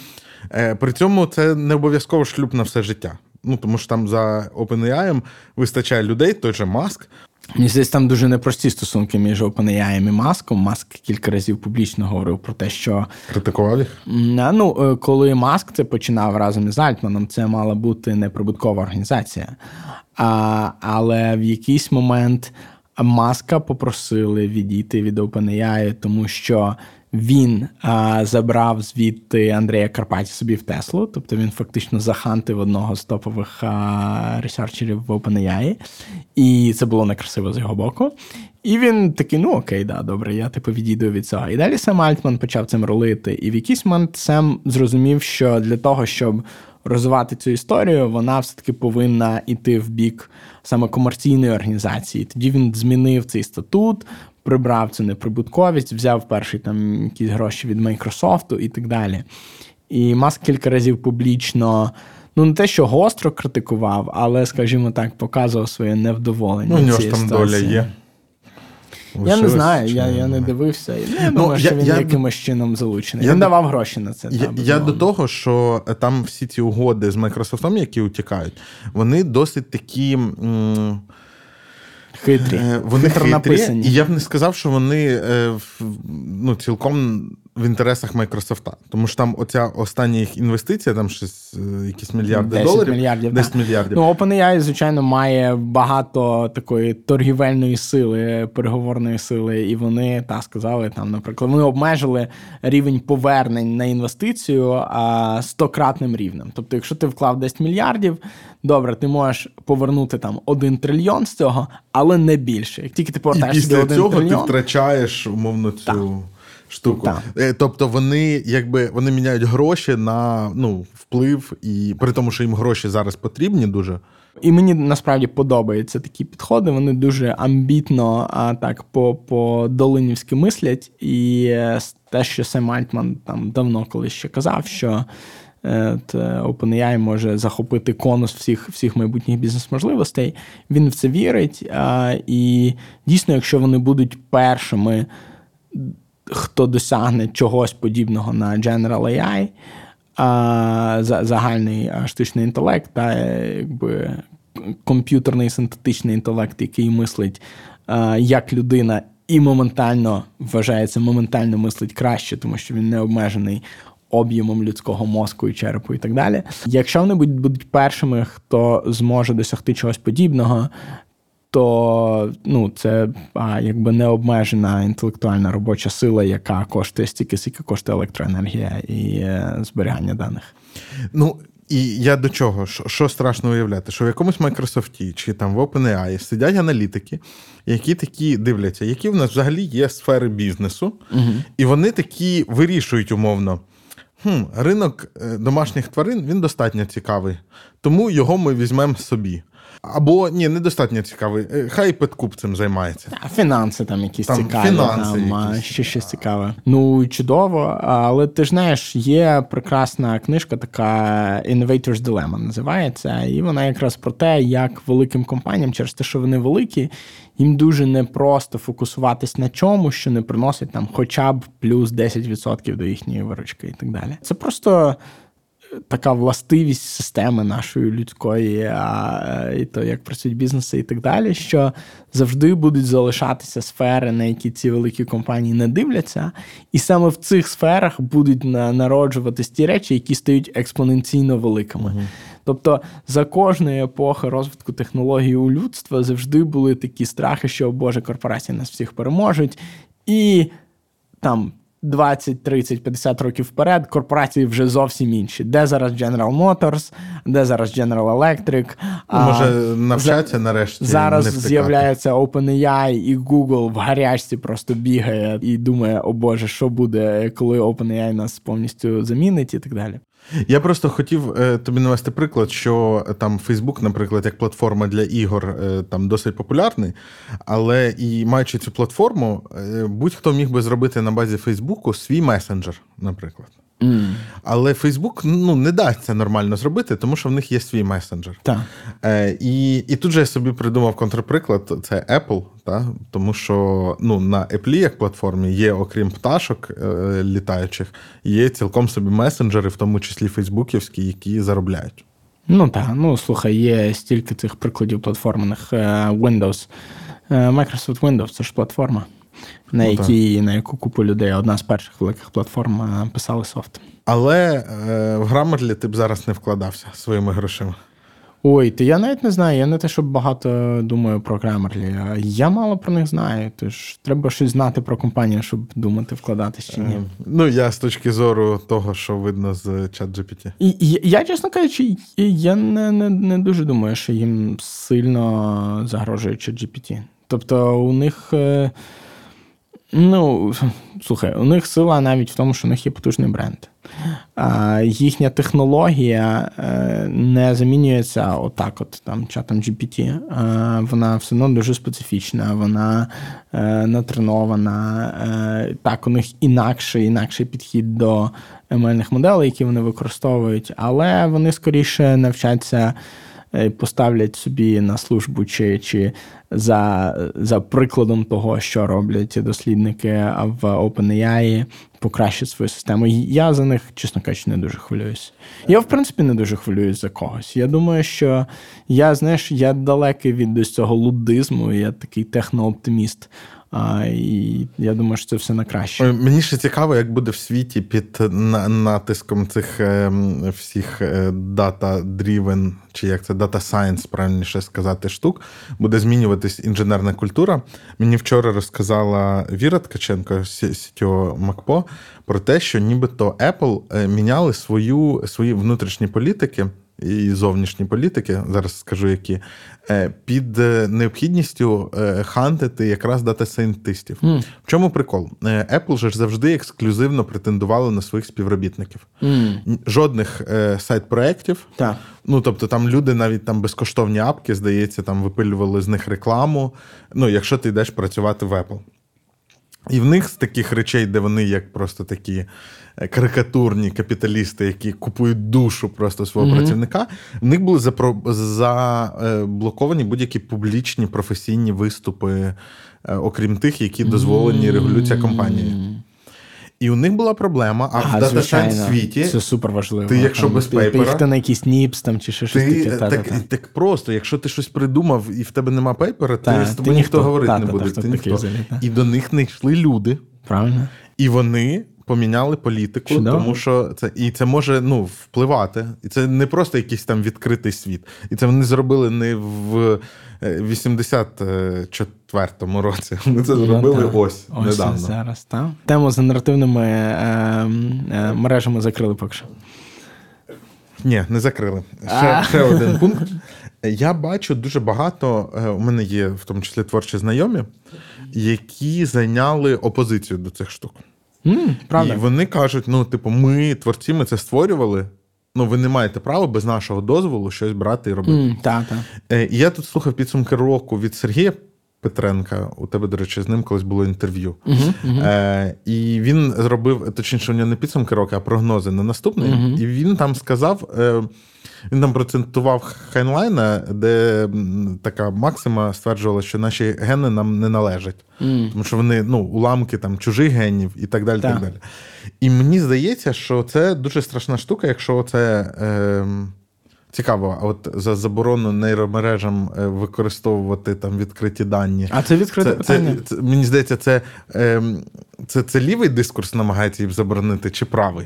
Speaker 1: При цьому це не обов'язково шлюб на все життя. Ну, Тому що там за OpenAI вистачає людей, той же Маск.
Speaker 2: Мені здається, там дуже непрості стосунки між OpenAI і Маском. Маск кілька разів публічно говорив про те, що
Speaker 1: критикував їх.
Speaker 2: Ну, е, коли Маск це починав разом із Альтманом, це мала бути неприбуткова організація. А, Але в якийсь момент Маска попросили відійти від OpenAI, тому що він а, забрав звідти Андрія Карпаті собі в Теслу, тобто він фактично захантив одного з топових а, ресерчерів в OpenAI, і це було некрасиво з його боку. І він такий: ну окей, да, добре, я типу відійду від цього. І далі Сем Альтман почав цим ролити. І в якийсь момент Сем зрозумів, що для того, щоб розвивати цю історію, вона все-таки повинна йти в бік саме комерційної організації. Тоді він змінив цей статут, прибрав цю неприбутковість, взяв перший там якісь гроші від Майкрософту і так далі. І Маск кілька разів публічно. Ну, не те, що гостро критикував, але, скажімо так, показував своє невдоволення.
Speaker 1: Ну, у нього ж там доля є.
Speaker 2: Я не знаю, я я не дивився. Я ну, думаю, що він я, якимось чином залучений. Я, він давав гроші на це.
Speaker 1: Я, я до того, що там всі ці угоди з Microsoft, які утікають, вони досить такі. М-
Speaker 2: Хитрі. Е,
Speaker 1: вони хитрі, написані. І я б не сказав, що вони е, ну, цілком в інтересах Майкрософта. Тому що там оця остання їх інвестиція, там щось е, якісь мільярди 10 доларів.
Speaker 2: Мільярдів,
Speaker 1: 10 мільярдів.
Speaker 2: Ну, OpenAI, звичайно, має багато такої торгівельної сили, переговорної сили, і вони та сказали, там, наприклад, вони обмежили рівень повернень на інвестицію стократним рівнем. Тобто, якщо ти вклав 10 мільярдів, добре, ти можеш повернути там 1 трильйон з цього, але не більше. Як тільки ти повертаєш
Speaker 1: І після
Speaker 2: цього
Speaker 1: трильйон, ти втрачаєш умовно цю. Так штуку. Так. Е, тобто вони якби вони міняють гроші на ну, вплив, і при тому, що їм гроші зараз потрібні дуже.
Speaker 2: І мені насправді подобаються такі підходи. Вони дуже амбітно, а так по по долинівськи мислять. І е, те, що Сем Альтман там давно колись ще казав, що е, OpenAI може захопити конус всіх всіх майбутніх бізнес-можливостей. Він в це вірить. А, І дійсно, якщо вони будуть першими хто досягне чогось подібного на General AI, загальний штучний інтелект, та якби комп'ютерний синтетичний інтелект, який мислить як людина. І моментально вважається, моментально мислить краще, тому що він не обмежений об'ємом людського мозку і черепу, і так далі. Якщо вони будуть першими, хто зможе досягти чогось подібного, то ну, це а, якби необмежена інтелектуальна робоча сила, яка коштує стільки, скільки коштує електроенергія і е, зберігання даних.
Speaker 1: Ну, і я до чого? Що, що страшно уявляти? Що в якомусь Microsoft чи там в OpenAI сидять аналітики, які такі дивляться, які в нас взагалі є сфери бізнесу, угу. і вони такі вирішують умовно. Хм, Ринок е, домашніх тварин він достатньо цікавий, тому його ми візьмемо собі. Або ні, недостатньо цікавий. Е, хай Петкуб цим займається.
Speaker 2: А Фінанси там якісь там, цікаві, фінанси там, якісь. ще щось цікаве. Ну, чудово. Але ти ж знаєш, є прекрасна книжка, така Innovators Dilemma називається, і вона якраз про те, як великим компаніям, через те, що вони великі, їм дуже непросто фокусуватись на чому, що не приносить там хоча б плюс 10% до їхньої виручки і так далі. Це просто така властивість системи нашої людської, а, і то, як працюють бізнеси і так далі, що завжди будуть залишатися сфери, на які ці великі компанії не дивляться, і саме в цих сферах будуть народжуватись ті речі, які стають експоненційно великими. Тобто за кожної епохи розвитку технологій у людства завжди були такі страхи, що Боже, корпорації нас всіх переможуть, і там 20, 30, 50 років вперед корпорації вже зовсім інші. Де зараз General Motors, де зараз General Electric.
Speaker 1: Ну, може навчаться нарешті.
Speaker 2: Зараз не з'являється OpenAI і Google в гарячці просто бігає і думає, о Боже, що буде, коли OpenAI нас повністю замінить і так далі.
Speaker 1: Я просто хотів е, тобі навести приклад, що е, там Facebook, наприклад, як платформа для ігор, е, там досить популярний, але і маючи цю платформу, будь-хто міг би зробити на базі Фейсбуку свій месенджер, наприклад. Mm. Але Facebook ну, не дасть це нормально зробити, тому що в них є свій месенджер.
Speaker 2: Так.
Speaker 1: Е, І і тут же я собі придумав контрприклад: це Apple, та? тому що ну, на Apple як платформі є, окрім пташок е, літаючих, є цілком собі месенджери, в тому числі фейсбуківські, які заробляють.
Speaker 2: Ну так, ну слухай, є стільки цих прикладів платформних е, Windows. Е, Microsoft Windows це ж платформа на ну, на яку купу людей одна з перших великих платформ е, писали софт.
Speaker 1: Але е, в Grammarly ти б зараз не вкладався своїми грошима.
Speaker 2: Ой, ти я навіть не знаю. Я не те, щоб багато думаю про Grammarly. Я мало про них знаю. Тож треба щось знати про компанію, щоб думати, вкладатись чи ні. Е,
Speaker 1: ну, я з точки зору того, що видно з ChatGPT.
Speaker 2: І, і Я, чесно кажучи, я не, не, не дуже думаю, що їм сильно загрожує ChatGPT. Тобто у них. Е, Ну, слухай, у них сила навіть в тому, що у них є потужний бренд. А, Їхня технологія е, не замінюється отак, от там чатом GPT. А, Вона все одно дуже специфічна, вона е, натренована. Е, так, у них інакший, інакший підхід до ML моделей, які вони використовують, але вони скоріше навчаться. Е, поставлять собі на службу, чи чи за за прикладом того, що роблять дослідники в OpenAI, покращать свою систему. Я за них, чесно кажучи, не дуже хвилююсь. Я, в принципі, не дуже хвилююсь за когось. Я думаю, що я, знаєш, я далекий від цього лудизму, я такий технооптиміст. А, І я думаю, що це все на краще.
Speaker 1: Мені ще цікаво, як буде в світі під натиском цих ем, всіх е, data-driven, чи як це data science, правильніше сказати, штук, буде змінюватись інженерна культура. Мені вчора розказала Віра Ткаченко Сітьо Макпо про те, що нібито Apple е, міняли свою, свої внутрішні політики і зовнішні політики, зараз скажу які, е, під е, необхідністю е, хантити якраз data scientist ів. Mm. В чому прикол? Apple ж завжди ексклюзивно претендували на своїх співробітників. Mm. Жодних side проєктів.
Speaker 2: Так.
Speaker 1: Ну, тобто там люди навіть там безкоштовні апки, здається, там випилювали з них рекламу. Ну, якщо ти йдеш працювати в Apple. І в них з таких речей, де вони як просто такі карикатурні капіталісти, які купують душу просто свого mm-hmm. працівника, в них були заблоковані будь-які публічні професійні виступи, е, окрім тих, які дозволені mm-hmm. регулюція компанії. І у них була проблема, а, а в дата світі
Speaker 2: це супер важливо.
Speaker 1: Ти, якщо без пейпера,
Speaker 2: ти на якийсь ніпс там чи ще щось
Speaker 1: ти, таке. Так, так, так просто, якщо ти щось придумав і в тебе нема пейпера, та, ти з тобою ніхто говорити не буде. Ти ніхто. І до них не йшли люди.
Speaker 2: Правильно.
Speaker 1: І вони поміняли політику, Чудово. тому що це і це може ну, впливати. І це не просто якийсь там відкритий світ. І це вони зробили не в 84-му е, році. Вони це зробили
Speaker 2: ось,
Speaker 1: ось недавно.
Speaker 2: зараз. так? Тему з генеративними е, е, мережами закрили поки що.
Speaker 1: Ні, не закрили. Ще, ще один пункт. Я бачу дуже багато. Е, у мене є в тому числі творчі знайомі, які зайняли опозицію до цих штук.
Speaker 2: Mm, правда.
Speaker 1: І вони кажуть: ну, типу, ми творці, ми це створювали. Ну, ви не маєте права без нашого дозволу щось брати і робити.
Speaker 2: Mm, та, та.
Speaker 1: І я тут слухав підсумки року від Сергія Петренка. У тебе, до речі, з ним колись було інтерв'ю.
Speaker 2: Uh-huh, uh-huh.
Speaker 1: Е, І він зробив, точніше, у нього не підсумки року, а прогнози на наступний. Uh-huh. І він там сказав: е, він там процентував Хайнлайна, де така Максима стверджувала, що наші гени нам не належать,
Speaker 2: mm.
Speaker 1: тому що вони ну, уламки там чужих генів і так далі. Да. так далі. І мені здається, що це дуже страшна штука, якщо це. Е, Цікаво, а от за заборону нейромережам е, використовувати там відкриті дані.
Speaker 2: А це відкрите це, питання?
Speaker 1: Це, це, мені здається, це е, це, це лівий дискурс намагається їм заборонити, чи правий?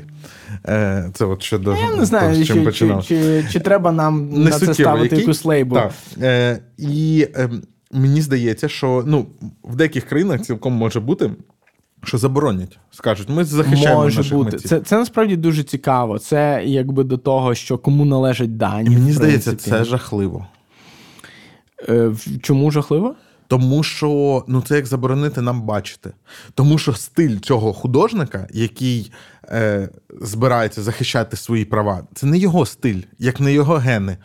Speaker 1: Е, Це от щодо
Speaker 2: Я не знаю, того, чим чи, починав. Чи, чи, чи треба нам не на це ставити який? якусь лейбу.
Speaker 1: Так. Е, І е, мені здається, що ну, в деяких країнах цілком може бути. Що заборонять, скажуть, ми захищаємо Може наших бути.
Speaker 2: Це це насправді дуже цікаво. Це якби до того, що кому належать дані.
Speaker 1: І Мені здається, це жахливо.
Speaker 2: Е, Чому жахливо?
Speaker 1: Тому що ну це як заборонити нам бачити. Тому що стиль цього художника, який е, збирається захищати свої права, це не його стиль, як не його гени.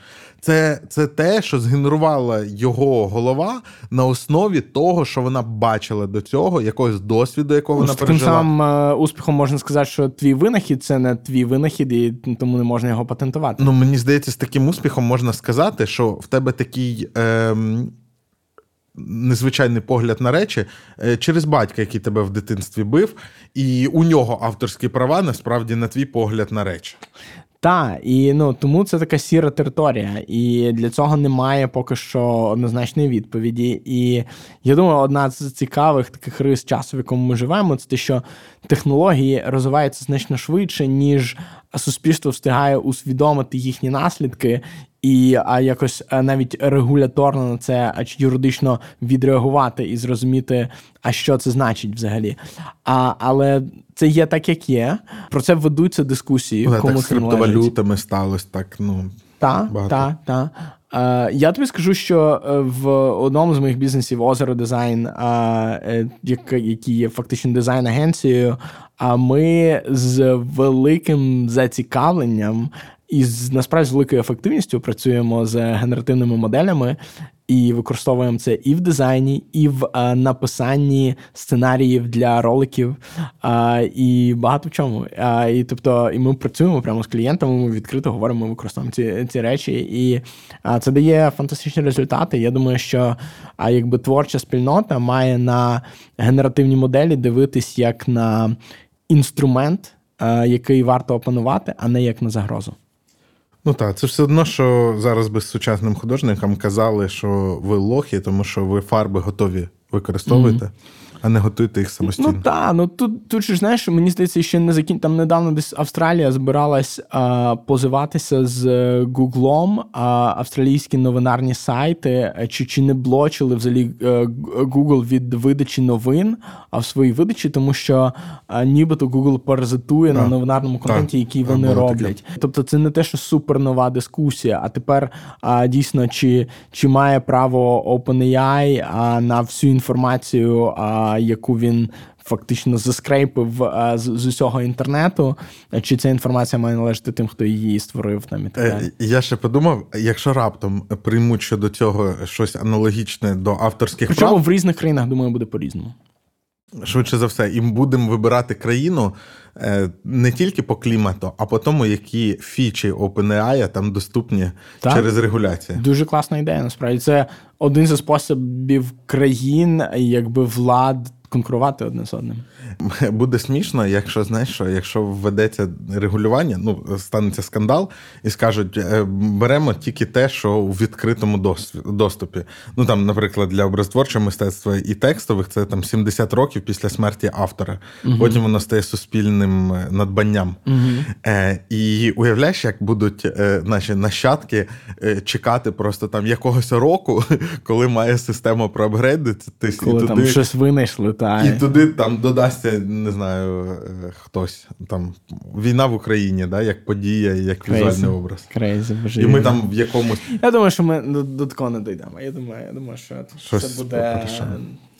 Speaker 1: Це це те, що згенерувала його голова на основі того, що вона бачила до цього, якогось досвіду, якого ну, вона пережила.
Speaker 2: Тим самим е, успіхом можна сказати, що твій винахід це не твій винахід, і тому не можна його патентувати.
Speaker 1: Ну мені здається, з таким успіхом можна сказати, що в тебе такий. Е, Незвичайний погляд на речі е, через батька, який тебе в дитинстві бив, і у нього авторські права насправді на твій погляд на речі.
Speaker 2: Так, і ну тому це така сіра територія, і для цього немає поки що однозначної відповіді. І я думаю, одна з цікавих таких рис часу, в якому ми живемо, це те, що технології розвиваються значно швидше, ніж суспільство встигає усвідомити їхні наслідки і а якось е, навіть регуляторно на це чи юридично відреагувати і зрозуміти, а що це значить взагалі. А, Але це є так, як є. Про це ведуться дискусії.
Speaker 1: Але кому так з криптовалютами сталося так. ну...
Speaker 2: Так, так, так. Е, я тобі скажу, що е, в одному з моїх бізнесів Озеро Дизайн, який є фактично дизайн-агенцією, а ми з великим зацікавленням і з насправді з великою ефективністю працюємо з генеративними моделями. і використовуємо це і в дизайні, і в а, написанні сценаріїв для роликів, а, і багато в чому. А, І тобто, і ми працюємо прямо з клієнтами, ми відкрито говоримо, використовуємо ці ці речі, і це дає фантастичні результати. Я думаю, що якби творча спільнота має на генеративні моделі дивитись як на інструмент, який варто опанувати, а не як на загрозу.
Speaker 1: Ну так, це все одно, що зараз би сучасним художникам казали, що ви лохи, тому що ви фарби готові використовуєте. Mm-hmm а не готуйте їх самостійно.
Speaker 2: Ну так, ну тут тут ж знаєш, мені здається, ще не закін... Там недавно десь Австралія збиралась а, позиватися з Гуглом, а австралійські новинарні сайти, чи чи не блочили взагалі Google від видачі новин, а в своїй видачі, тому що а, нібито Google паразитує так, на новинарному контенті, який вони так, роблять. Тобто, це не те, що супернова дискусія, а тепер а, дійсно чи чи має право OpenAI а, на всю інформацію. А, яку він фактично заскрейпив з, з усього інтернету, чи ця інформація має належати тим, хто її створив там і так е, далі.
Speaker 1: Я ще подумав, якщо раптом приймуть щодо цього щось аналогічне до авторських
Speaker 2: Причому
Speaker 1: прав...
Speaker 2: в різних країнах, думаю, буде по-різному.
Speaker 1: Швидше за все, і будемо вибирати країну е, не тільки по клімату, а по тому, які фічі OpenAI там доступні так. через регуляцію.
Speaker 2: Дуже класна ідея. Насправді це один зі способів країн, якби влад конкурувати одне з одним.
Speaker 1: Буде смішно, якщо знаєш, що якщо введеться регулювання, ну станеться скандал, і скажуть, е, беремо тільки те, що у відкритому доступі. Ну там, наприклад, для образотворчого мистецтва і текстових це там 70 років після смерті автора. Угу. Потім воно стає суспільним е, надбанням. Угу. Е, І уявляєш, як будуть е, наші нащадки е, чекати просто там якогось року, коли має система проапгрейдитись.
Speaker 2: Коли і туди... там щось винайшли.
Speaker 1: І туди там додасться, не знаю, е, хтось там війна в Україні, да, як подія, як Crazy. візуальний образ.
Speaker 2: Crazy, боже.
Speaker 1: І ми там в якомусь.
Speaker 2: Я думаю, що ми до, до такого не дійдемо. Я думаю, я думаю, що Щось це буде хорошо.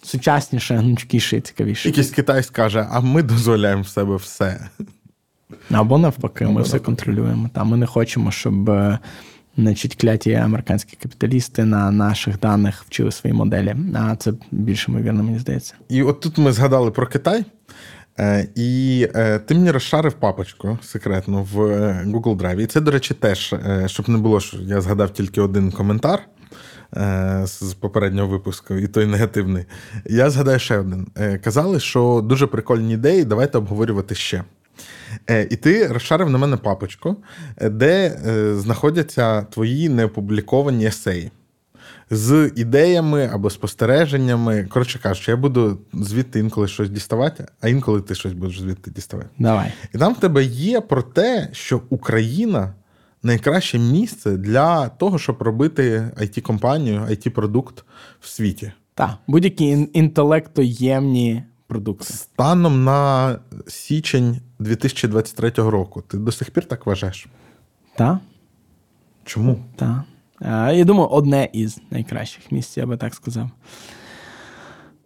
Speaker 2: сучасніше, гнучкіше цікавіше.
Speaker 1: Якийсь китай скаже, а ми дозволяємо в себе все.
Speaker 2: Або навпаки, ми Або все навпаки. контролюємо. Там ми не хочемо, щоб. Значить, кляті американські капіталісти на наших даних вчили свої моделі. А це більше ймовірно, мені здається.
Speaker 1: І от тут ми згадали про Китай. Е, і е, ти мені розшарив папочку секретно в е, Google Drive. І це, до речі, теж, щоб не було, що я згадав тільки один коментар з попереднього випуску, і той негативний. Я згадаю ще один. Казали, що дуже прикольні ідеї, давайте обговорювати ще. Е, і ти розшарив на мене папочку, е, де е, знаходяться твої неопубліковані есеї. З ідеями або спостереженнями. Коротше кажучи, я буду звідти інколи щось діставати, а інколи ти щось будеш звідти діставати.
Speaker 2: Давай.
Speaker 1: І там в тебе є про те, що Україна найкраще місце для того, щоб робити it компанію it продукт в світі.
Speaker 2: Так, будь-які інтелектоємні продукти.
Speaker 1: Станом на січень 2023 року. Ти до сих пір так вважаєш?
Speaker 2: Так.
Speaker 1: Чому?
Speaker 2: Так. Я думаю, одне із найкращих місць, я би так сказав.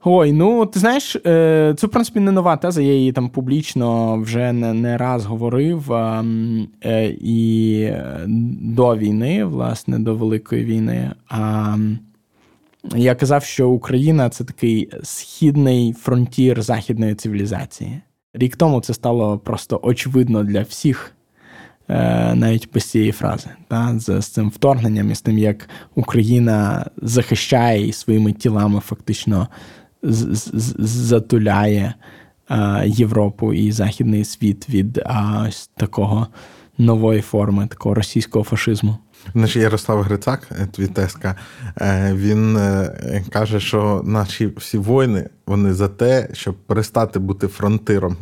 Speaker 2: Ой, ну ти знаєш, е, це в принципі не нова теза. Я її там публічно вже не не раз говорив. Е, і до війни, власне, до Великої війни. Я казав, що Україна це такий східний фронтір західної цивілізації. Рік тому це стало просто очевидно для всіх, е, навіть без цієї фрази, та, з, з цим вторгненням і з тим, як Україна захищає і своїми тілами фактично затуляє е, Європу і Західний світ від ось такого нової форми, такого російського фашизму.
Speaker 1: Наш Ярослав Грицак, е, твій теска, е, він е, каже, що наші всі воїни вони за те, щоб перестати бути фронтиром.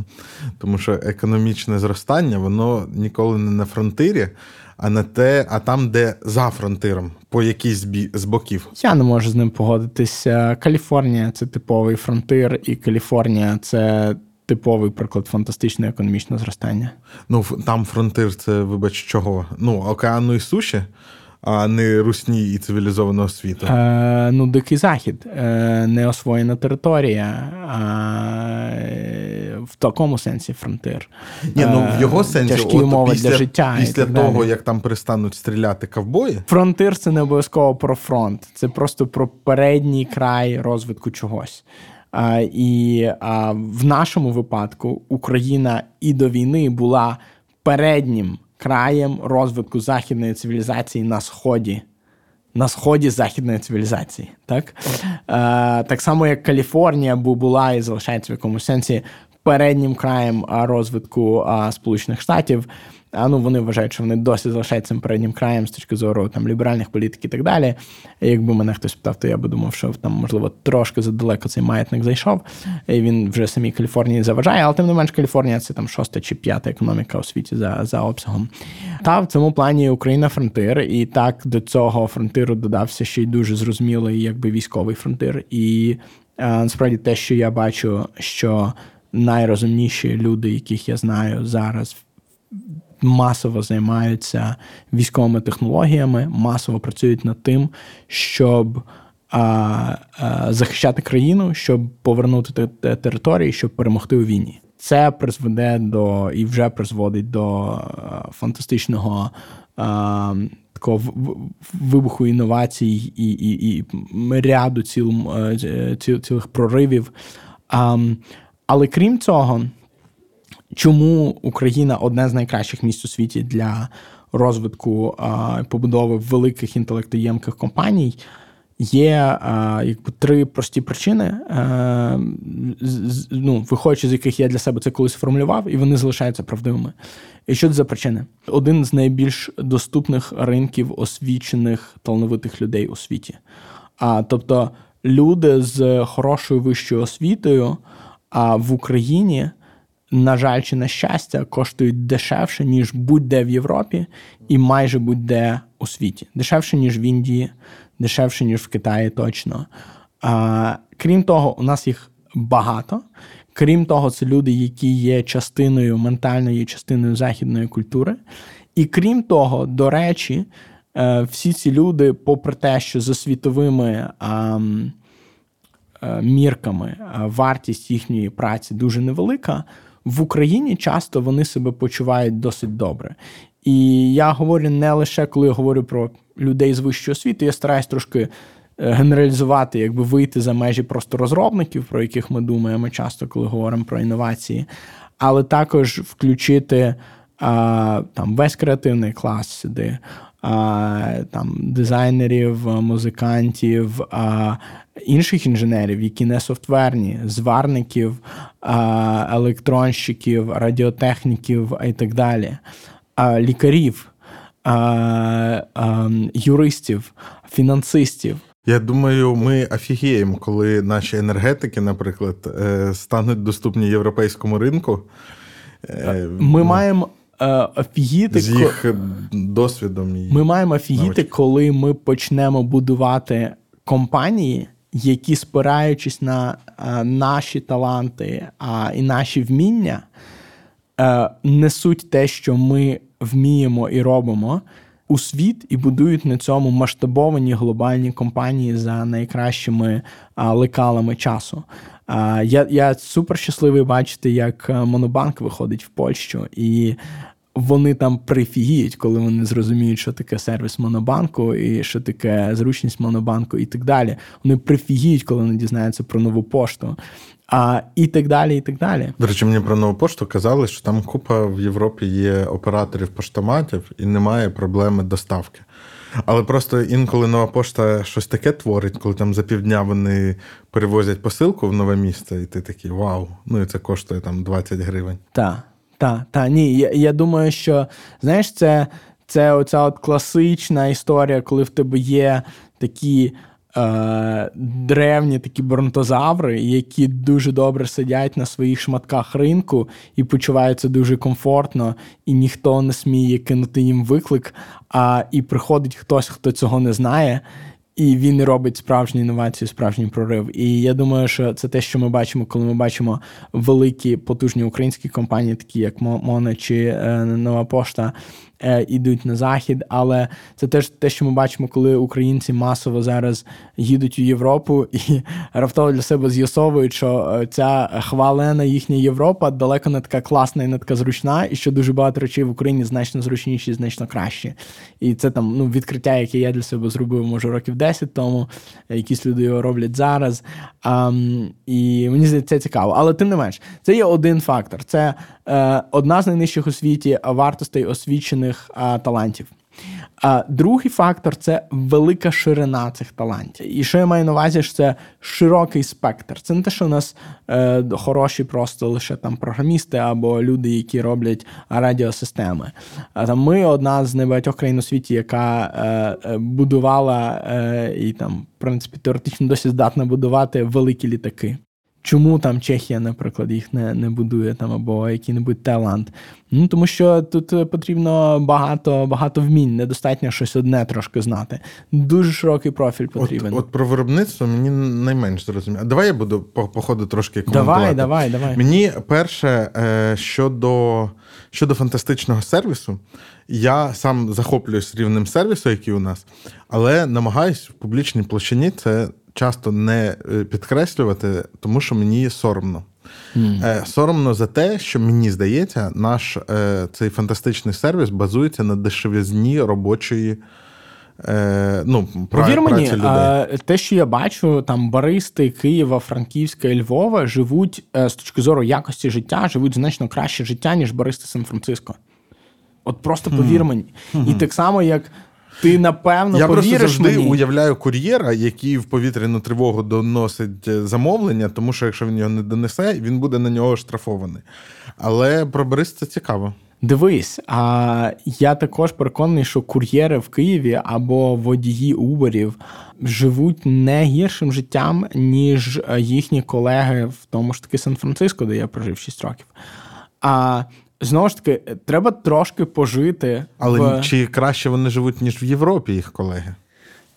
Speaker 1: Тому що економічне зростання, воно ніколи не на фронтирі, а не те, а там, де за фронтиром, по якійсь з боків.
Speaker 2: Я не можу з ним погодитися. Каліфорнія це типовий фронтир, і Каліфорнія це типовий приклад фантастичного економічного зростання.
Speaker 1: Ну там фронтир, це вибач чого? Ну, океану і суші. А не русні і цивілізованого світу.
Speaker 2: Е, Ну, Дикий Захід, е, неосвоєна територія, е, такому сенсі фронтир.
Speaker 1: Ні, ну в його сенсі
Speaker 2: тяжкі
Speaker 1: от,
Speaker 2: умови
Speaker 1: після,
Speaker 2: для життя.
Speaker 1: Після того,
Speaker 2: далі.
Speaker 1: як там перестануть стріляти ковбої.
Speaker 2: Фронтир це не обов'язково про фронт, це просто про передній край розвитку чогось. І в нашому випадку Україна і до війни була переднім краєм розвитку західної цивілізації на сході. На сході західної цивілізації, так е, так само як Каліфорнія була і залишається в якомусь сенсі переднім краєм розвитку Сполучених Штатів. А ну вони вважають, що вони досі залишаються переднім краєм з точки зору там ліберальних політик і так далі. І якби мене хтось питав, то я би думав, що там можливо трошки задалеко цей маятник зайшов, і він вже самій Каліфорнії заважає, але тим не менш Каліфорнія це там шоста чи п'ята економіка у світі за, за обсягом. Та в цьому плані Україна фронтир, і так до цього фронтиру додався ще й дуже зрозумілий, якби військовий фронтир. І е, насправді те, що я бачу, що найрозумніші люди, яких я знаю зараз, масово займаються військовими технологіями, масово працюють над тим, щоб а, а, захищати країну, щоб повернути те- території, щоб перемогти у війні. Це призведе до і вже призводить до фантастичного. А, Такого вибуху інновацій і, і, і ряду ціл, е, ціл, цілих проривів. А, але крім цього, чому Україна одне з найкращих місць у світі для розвитку побудови великих інтелектоємких компаній. Є якби три прості причини, ну, виходячи з яких я для себе це колись формулював, і вони залишаються правдивими. І що це за причини? Один з найбільш доступних ринків освічених талановитих людей у світі. А, тобто люди з хорошою вищою освітою а, в Україні на жаль, чи на щастя, коштують дешевше, ніж будь-де в Європі, і майже будь-де у світі. Дешевше, ніж в Індії, дешевше, ніж в Китаї, точно. А, крім того, у нас їх багато. Крім того, це люди, які є частиною ментальної частиною західної культури. І крім того, до речі, е, всі ці люди, попри те, що за світовими. е, мірками е, вартість їхньої праці дуже невелика. В Україні часто вони себе почувають досить добре. І я говорю не лише коли я говорю про людей з вищої освіти, я стараюсь трошки е, генералізувати, якби вийти за межі просто розробників, про яких ми думаємо часто, коли говоримо про інновації, але також включити а, там весь креативний клас сюди, а, там дизайнерів, музикантів, а, інших інженерів, які не софтверні, зварників, електронщиків, радіотехніків і так далі, лікарів, юристів, фінансистів.
Speaker 1: Я думаю, ми офігіємо, коли наші енергетики, наприклад, е, стануть доступні європейському ринку. Е,
Speaker 2: Ми
Speaker 1: ну,
Speaker 2: маємо е, офігіти.
Speaker 1: з їх досвідом. І...
Speaker 2: Ми маємо офігіти,
Speaker 1: навички.
Speaker 2: коли ми почнемо будувати компанії, які, спираючись на е, наші таланти а, і наші вміння, е, несуть те, що ми вміємо і робимо. У світ і будують на цьому масштабовані глобальні компанії за найкращими а, лекалами часу. А, я, я супер щасливий бачити, як е, Монобанк виходить в Польщу, і вони там прифігіють, коли вони зрозуміють, що таке сервіс Монобанку, і що таке зручність Монобанку, і так далі. Вони прифігіють, коли вони дізнаються про нову пошту. А, і так далі, і так далі.
Speaker 1: До речі, мені про нову пошту казали, що там купа в Європі є операторів поштоматів і немає проблеми доставки. Але просто інколи нова пошта щось таке творить, коли там за півдня вони перевозять посилку в нове місце, і ти такий вау, ну і це коштує там 20 гривень.
Speaker 2: Так, так, так. Ні, я, я думаю, що знаєш, це, це оця от класична історія, коли в тебе є такі. Е, древні такі бронтозаври, які дуже добре сидять на своїх шматках ринку і почуваються дуже комфортно, і ніхто не сміє кинути їм виклик. А і приходить хтось, хто цього не знає, І він робить справжні інновації, справжній прорив. І я думаю, що це те, що ми бачимо, коли ми бачимо великі потужні українські компанії, такі як Мона чи е, Нова Пошта, ідуть на захід, але це теж те, що ми бачимо, коли українці масово зараз їдуть у Європу і раптово для себе з'ясовують, що е, ця хвалена їхня Європа далеко не така класна і не така зручна, і що дуже багато речей в Україні значно зручніші, значно кращі. І це там ну, відкриття, яке я для себе зробив, може, років 10 тому. Якісь люди його роблять зараз. А, І мені здається, це цікаво. Але тим не менш, це є один фактор. Це е, одна з найнижчих у світі вартостей освічених талантів. А другий фактор це велика ширина цих талантів. І що я маю на увазі, що це широкий спектр. Це не те, що у нас е, хороші просто лише там програмісти або люди, які роблять радіосистеми. А там ми одна з небагатьох країн у світі, яка е, е будувала е, і там, в принципі, теоретично досі здатна будувати великі літаки. Чому там Чехія, наприклад, їх не не будує там або який-небудь Таїланд? Ну тому що тут е, потрібно багато багато вмінь, недостатньо щось одне трошки знати. Дуже широкий профіль потрібен.
Speaker 1: От, от про виробництво мені найменш зрозуміло. Давай я буду по, по ходу трошки коментувати.
Speaker 2: Давай, давай, давай.
Speaker 1: Мені перше е, щодо щодо фантастичного сервісу, я сам захоплююсь рівнем сервісу, який у нас, але намагаюсь в публічній площині це часто не е, підкреслювати, тому що мені соромно. Mm. Соромно за те, що мені здається, наш е, цей фантастичний сервіс базується на дешевізні робочої. Ну,
Speaker 2: Повір мені, людей. те, що я бачу, там баристи Києва, Франківська і Львова живуть з точки зору якості життя, живуть значно краще життя, ніж баристи Сан-Франциско. От просто повір мені. Mm-hmm. І так само, як ти напевно
Speaker 1: я
Speaker 2: повіриш
Speaker 1: просто завжди
Speaker 2: мені.
Speaker 1: уявляю кур'єра, який в повітряну тривогу доносить е, замовлення, тому що якщо він його не донесе, він буде на нього штрафований. Але про Борис це цікаво.
Speaker 2: Дивись, а я також переконаний, що кур'єри в Києві або водії Уберів живуть не гіршим життям, ніж е, їхні колеги в тому ж таки Сан-Франциско, де я прожив 6 років. А Знову ж таки, треба трошки пожити.
Speaker 1: Але
Speaker 2: в...
Speaker 1: чи краще вони живуть, ніж в Європі, їх колеги?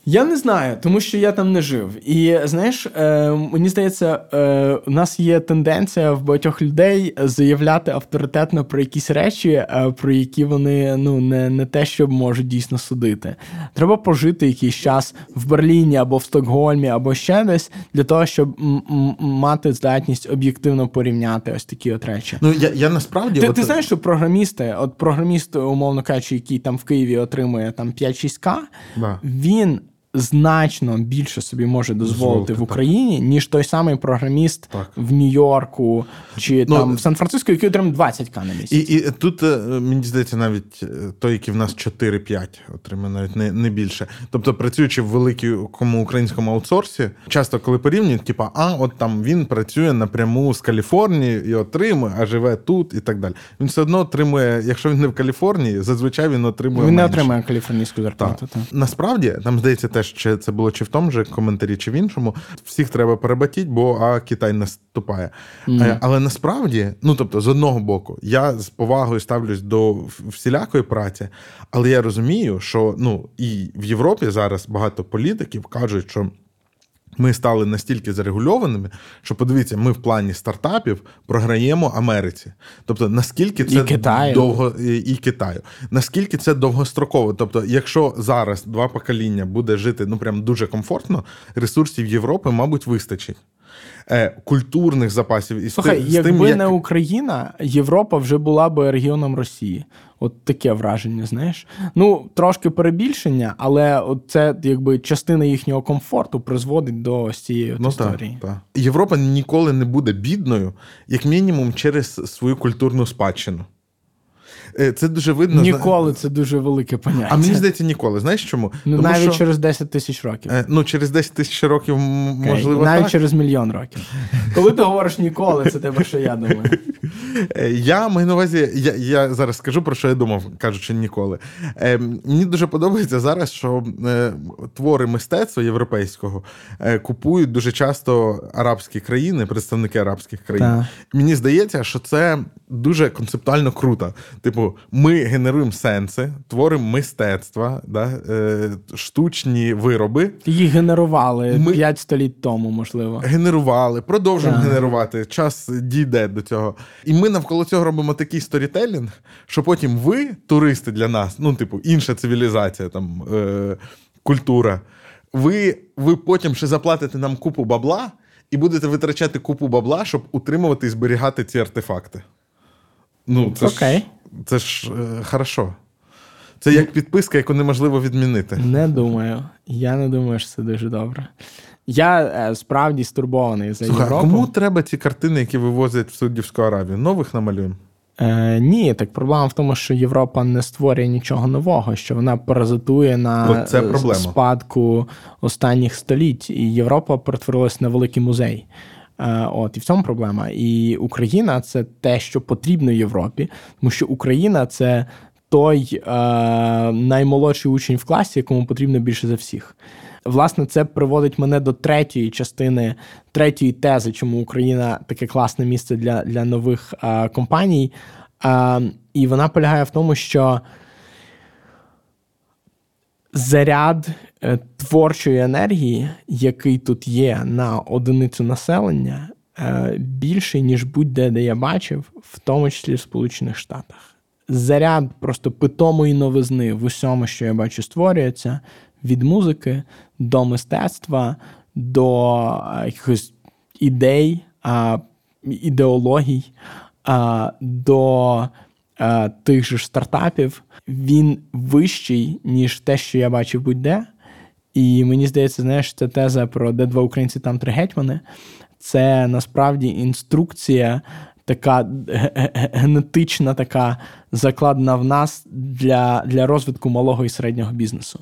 Speaker 2: Я не знаю, тому що я там не жив. І знаєш, е, мені здається, е, у нас є тенденція в багатьох людей заявляти авторитетно про якісь речі, е, про які вони ну не не те, що можуть дійсно судити. Треба пожити якийсь час в Берліні або в Стокгольмі, або ще десь для того, щоб м- м- мати здатність об'єктивно порівняти ось такі от речі.
Speaker 1: Ну я я насправді
Speaker 2: ти,
Speaker 1: от...
Speaker 2: ти знаєш, що програмісти, от програміст, умовно кажучи, який там в Києві отримує там 5-6к,
Speaker 1: да.
Speaker 2: він значно більше собі може дозволити в Україні, так. ніж той самий програміст так. в Нью-Йорку чи ну, там в Сан-Франциско, який отримав 20к на місяць.
Speaker 1: І і тут е, мені здається, навіть е, той, який в нас 4-5 отримає, навіть не не більше. Тобто, працюючи в великому українському аутсорсі, часто коли порівнюють, типа, а от там він працює напряму з Каліфорнії і отримує, а живе тут і так далі. Він все одно отримує, якщо він не в Каліфорнії, зазвичай він отримує.
Speaker 2: Він
Speaker 1: менше.
Speaker 2: не отримує каліфорнійську зарплату.
Speaker 1: Так. Насправді там здається теж чи це було чи в тому же коментарі, чи в іншому. Всіх треба перебатіть, бо а Китай наступає. Mm. Але насправді, ну тобто, з одного боку, я з повагою ставлюсь до всілякої праці, але я розумію, що ну і в Європі зараз багато політиків кажуть, що. Ми стали настільки зарегульованими, що подивіться, ми в плані стартапів програємо Америці. Тобто, наскільки це
Speaker 2: і Китаю.
Speaker 1: довго і Китаю, наскільки це довгостроково. Тобто, якщо зараз два покоління буде жити ну прям дуже комфортно, ресурсів Європи, мабуть, вистачить. Е, культурних запасів і
Speaker 2: Слухай, з якби тим, як... не Україна, Європа вже була би регіоном Росії. От таке враження, знаєш. Ну, трошки перебільшення, але от це якби частина їхнього комфорту призводить до цієї ну, історії.
Speaker 1: Так, так. Європа ніколи не буде бідною, як мінімум, через свою культурну спадщину. Е, це дуже видно.
Speaker 2: Ніколи це дуже велике поняття.
Speaker 1: А мені здається, ніколи. Знаєш чому?
Speaker 2: Ну, Тому навіть що... через 10 тисяч років.
Speaker 1: Е, ну, через 10 тисяч років, можливо.
Speaker 2: Навіть
Speaker 1: так.
Speaker 2: через мільйон років. Коли ти говориш ніколи, це тебе, що я думаю.
Speaker 1: Е, я маю на увазі, я я зараз скажу про що я думав, кажучи, ніколи. Е, Мені дуже подобається зараз, що е, твори мистецтва європейського е, купують дуже часто арабські країни, представники арабських країн. Так. Мені здається, що це дуже концептуально круто. Типу, ми генеруємо сенси, творимо мистецтва, да, е, штучні вироби.
Speaker 2: Їх генерували
Speaker 1: Ми-
Speaker 2: 5 століть тому, можливо.
Speaker 1: Генерували, продовжуємо
Speaker 2: Так.
Speaker 1: генерувати. Час дійде до цього. І ми навколо цього робимо такий сторітелінг, що потім ви, туристи для нас, ну, типу, інша цивілізація, там, е, культура, ви, ви потім ще заплатите нам купу бабла і будете витрачати купу бабла, щоб утримувати і зберігати ці артефакти. Ну, це
Speaker 2: Окей.
Speaker 1: ж, це ж е, хорошо. Це як підписка, яку неможливо відмінити.
Speaker 2: Не думаю. Я не думаю, що це дуже добре. Я е, справді стурбований за
Speaker 1: Слухай, а
Speaker 2: Європу.
Speaker 1: кому треба ці картини, які вивозять в Саудівську Аравію? Нових намалюємо?
Speaker 2: Е, ні, так проблема в тому, що Європа не створює нічого нового, що вона паразитує на
Speaker 1: От це
Speaker 2: е,
Speaker 1: проблема.
Speaker 2: спадку останніх століть. І Європа перетворилась на великий музей. Е, От і в цьому проблема. І Україна це те, що потрібно Європі, тому що Україна це той е, наймолодший учень в класі, якому потрібно більше за всіх. Власне, це приводить мене до третьої частини, третьої тези, чому Україна таке класне місце для, для нових е, компаній. Е, і вона полягає в тому, що заряд е, творчої енергії, який тут є на одиницю населення, е, більший, ніж будь-де, де я бачив, в тому числі в Сполучених Штатах. Заряд просто питомої новизни в усьому, що я бачу, створюється від музики до мистецтва, до е, якихось ідей, ідеологій, до е, тих же ж стартапів, він вищий, ніж те, що я бачив будь-де. І мені здається, знаєш, ця теза про де два українці, там три гетьмани. Це насправді інструкція, така ге- ге- генетична, така закладена в нас для, для розвитку малого і середнього бізнесу.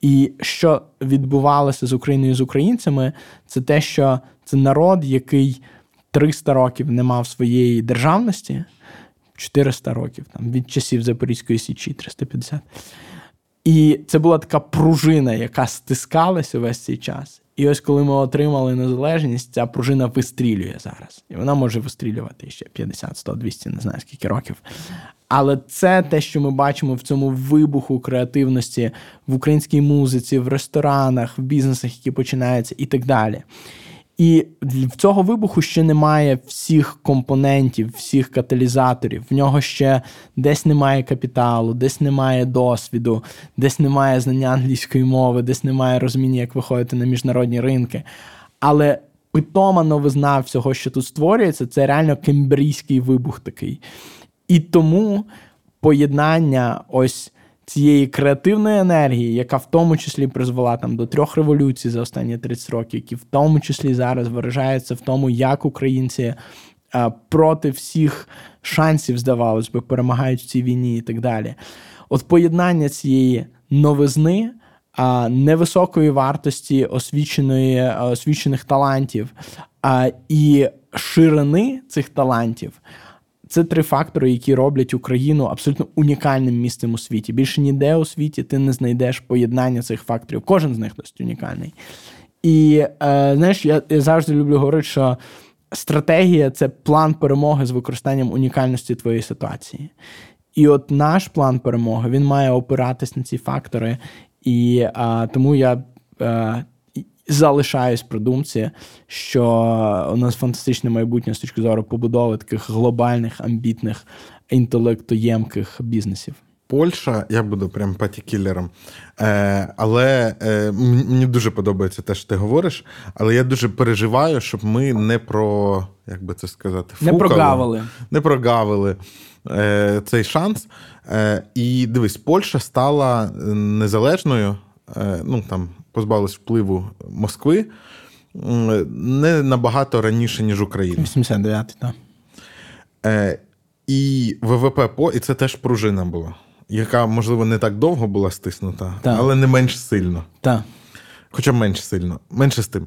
Speaker 2: І що відбувалося з Україною з українцями, це те, що це народ, який 300 років не мав своєї державності, 400 років там, від часів Запорізької Січі, 350. І це була така пружина, яка стискалася весь цей час. І ось коли ми отримали незалежність, ця пружина вистрілює зараз. І вона може вистрілювати ще 50, 100, 200, не знаю скільки років. Але це те, що ми бачимо в цьому вибуху креативності в українській музиці, в ресторанах, в бізнесах, які починаються, і так далі. І в цього вибуху ще немає всіх компонентів, всіх каталізаторів. В нього ще десь немає капіталу, десь немає досвіду, десь немає знання англійської мови, десь немає розуміння, як виходити на міжнародні ринки. Але питома новизна всього, що тут створюється, це реально кембрійський вибух такий. І тому поєднання ось цієї креативної енергії, яка в тому числі призвела там до трьох революцій за останні 30 років, які в тому числі зараз виражаються в тому, як українці е, проти всіх шансів, здавалось би, перемагають в цій війні і так далі. От поєднання цієї новизни. Невисокої вартості освіченої, е, освічених талантів а, і ширини цих талантів це три фактори, які роблять Україну абсолютно унікальним місцем у світі. Більше ніде у світі ти не знайдеш поєднання цих факторів. Кожен з них досить унікальний. І е, знаєш, я, я завжди люблю говорити, що стратегія це план перемоги з використанням унікальності твоєї ситуації. І от наш план перемоги він має опиратись на ці фактори. І е, тому я е, залишаюсь при думці, що у нас фантастичне майбутнє з точки зору побудови таких глобальних, амбітних, інтелектоємких бізнесів.
Speaker 1: Польща, я буду прям патікілером. Е, але е, мені дуже подобається те, що ти говориш. Але я дуже переживаю, щоб ми не про як би це сказати,
Speaker 2: Не
Speaker 1: фукали,
Speaker 2: прогавили.
Speaker 1: не прогавили е, цей шанс. Е, і дивись, Польща стала незалежною, е, ну там позбавилась впливу Москви не набагато раніше, ніж Україна.
Speaker 2: 89 так.
Speaker 1: Е, і ВВП по, і це теж пружина була, яка, можливо, не так довго була стиснута,
Speaker 2: Так.
Speaker 1: але не менш сильно.
Speaker 2: Так.
Speaker 1: Хоча менш сильно, менше з тим.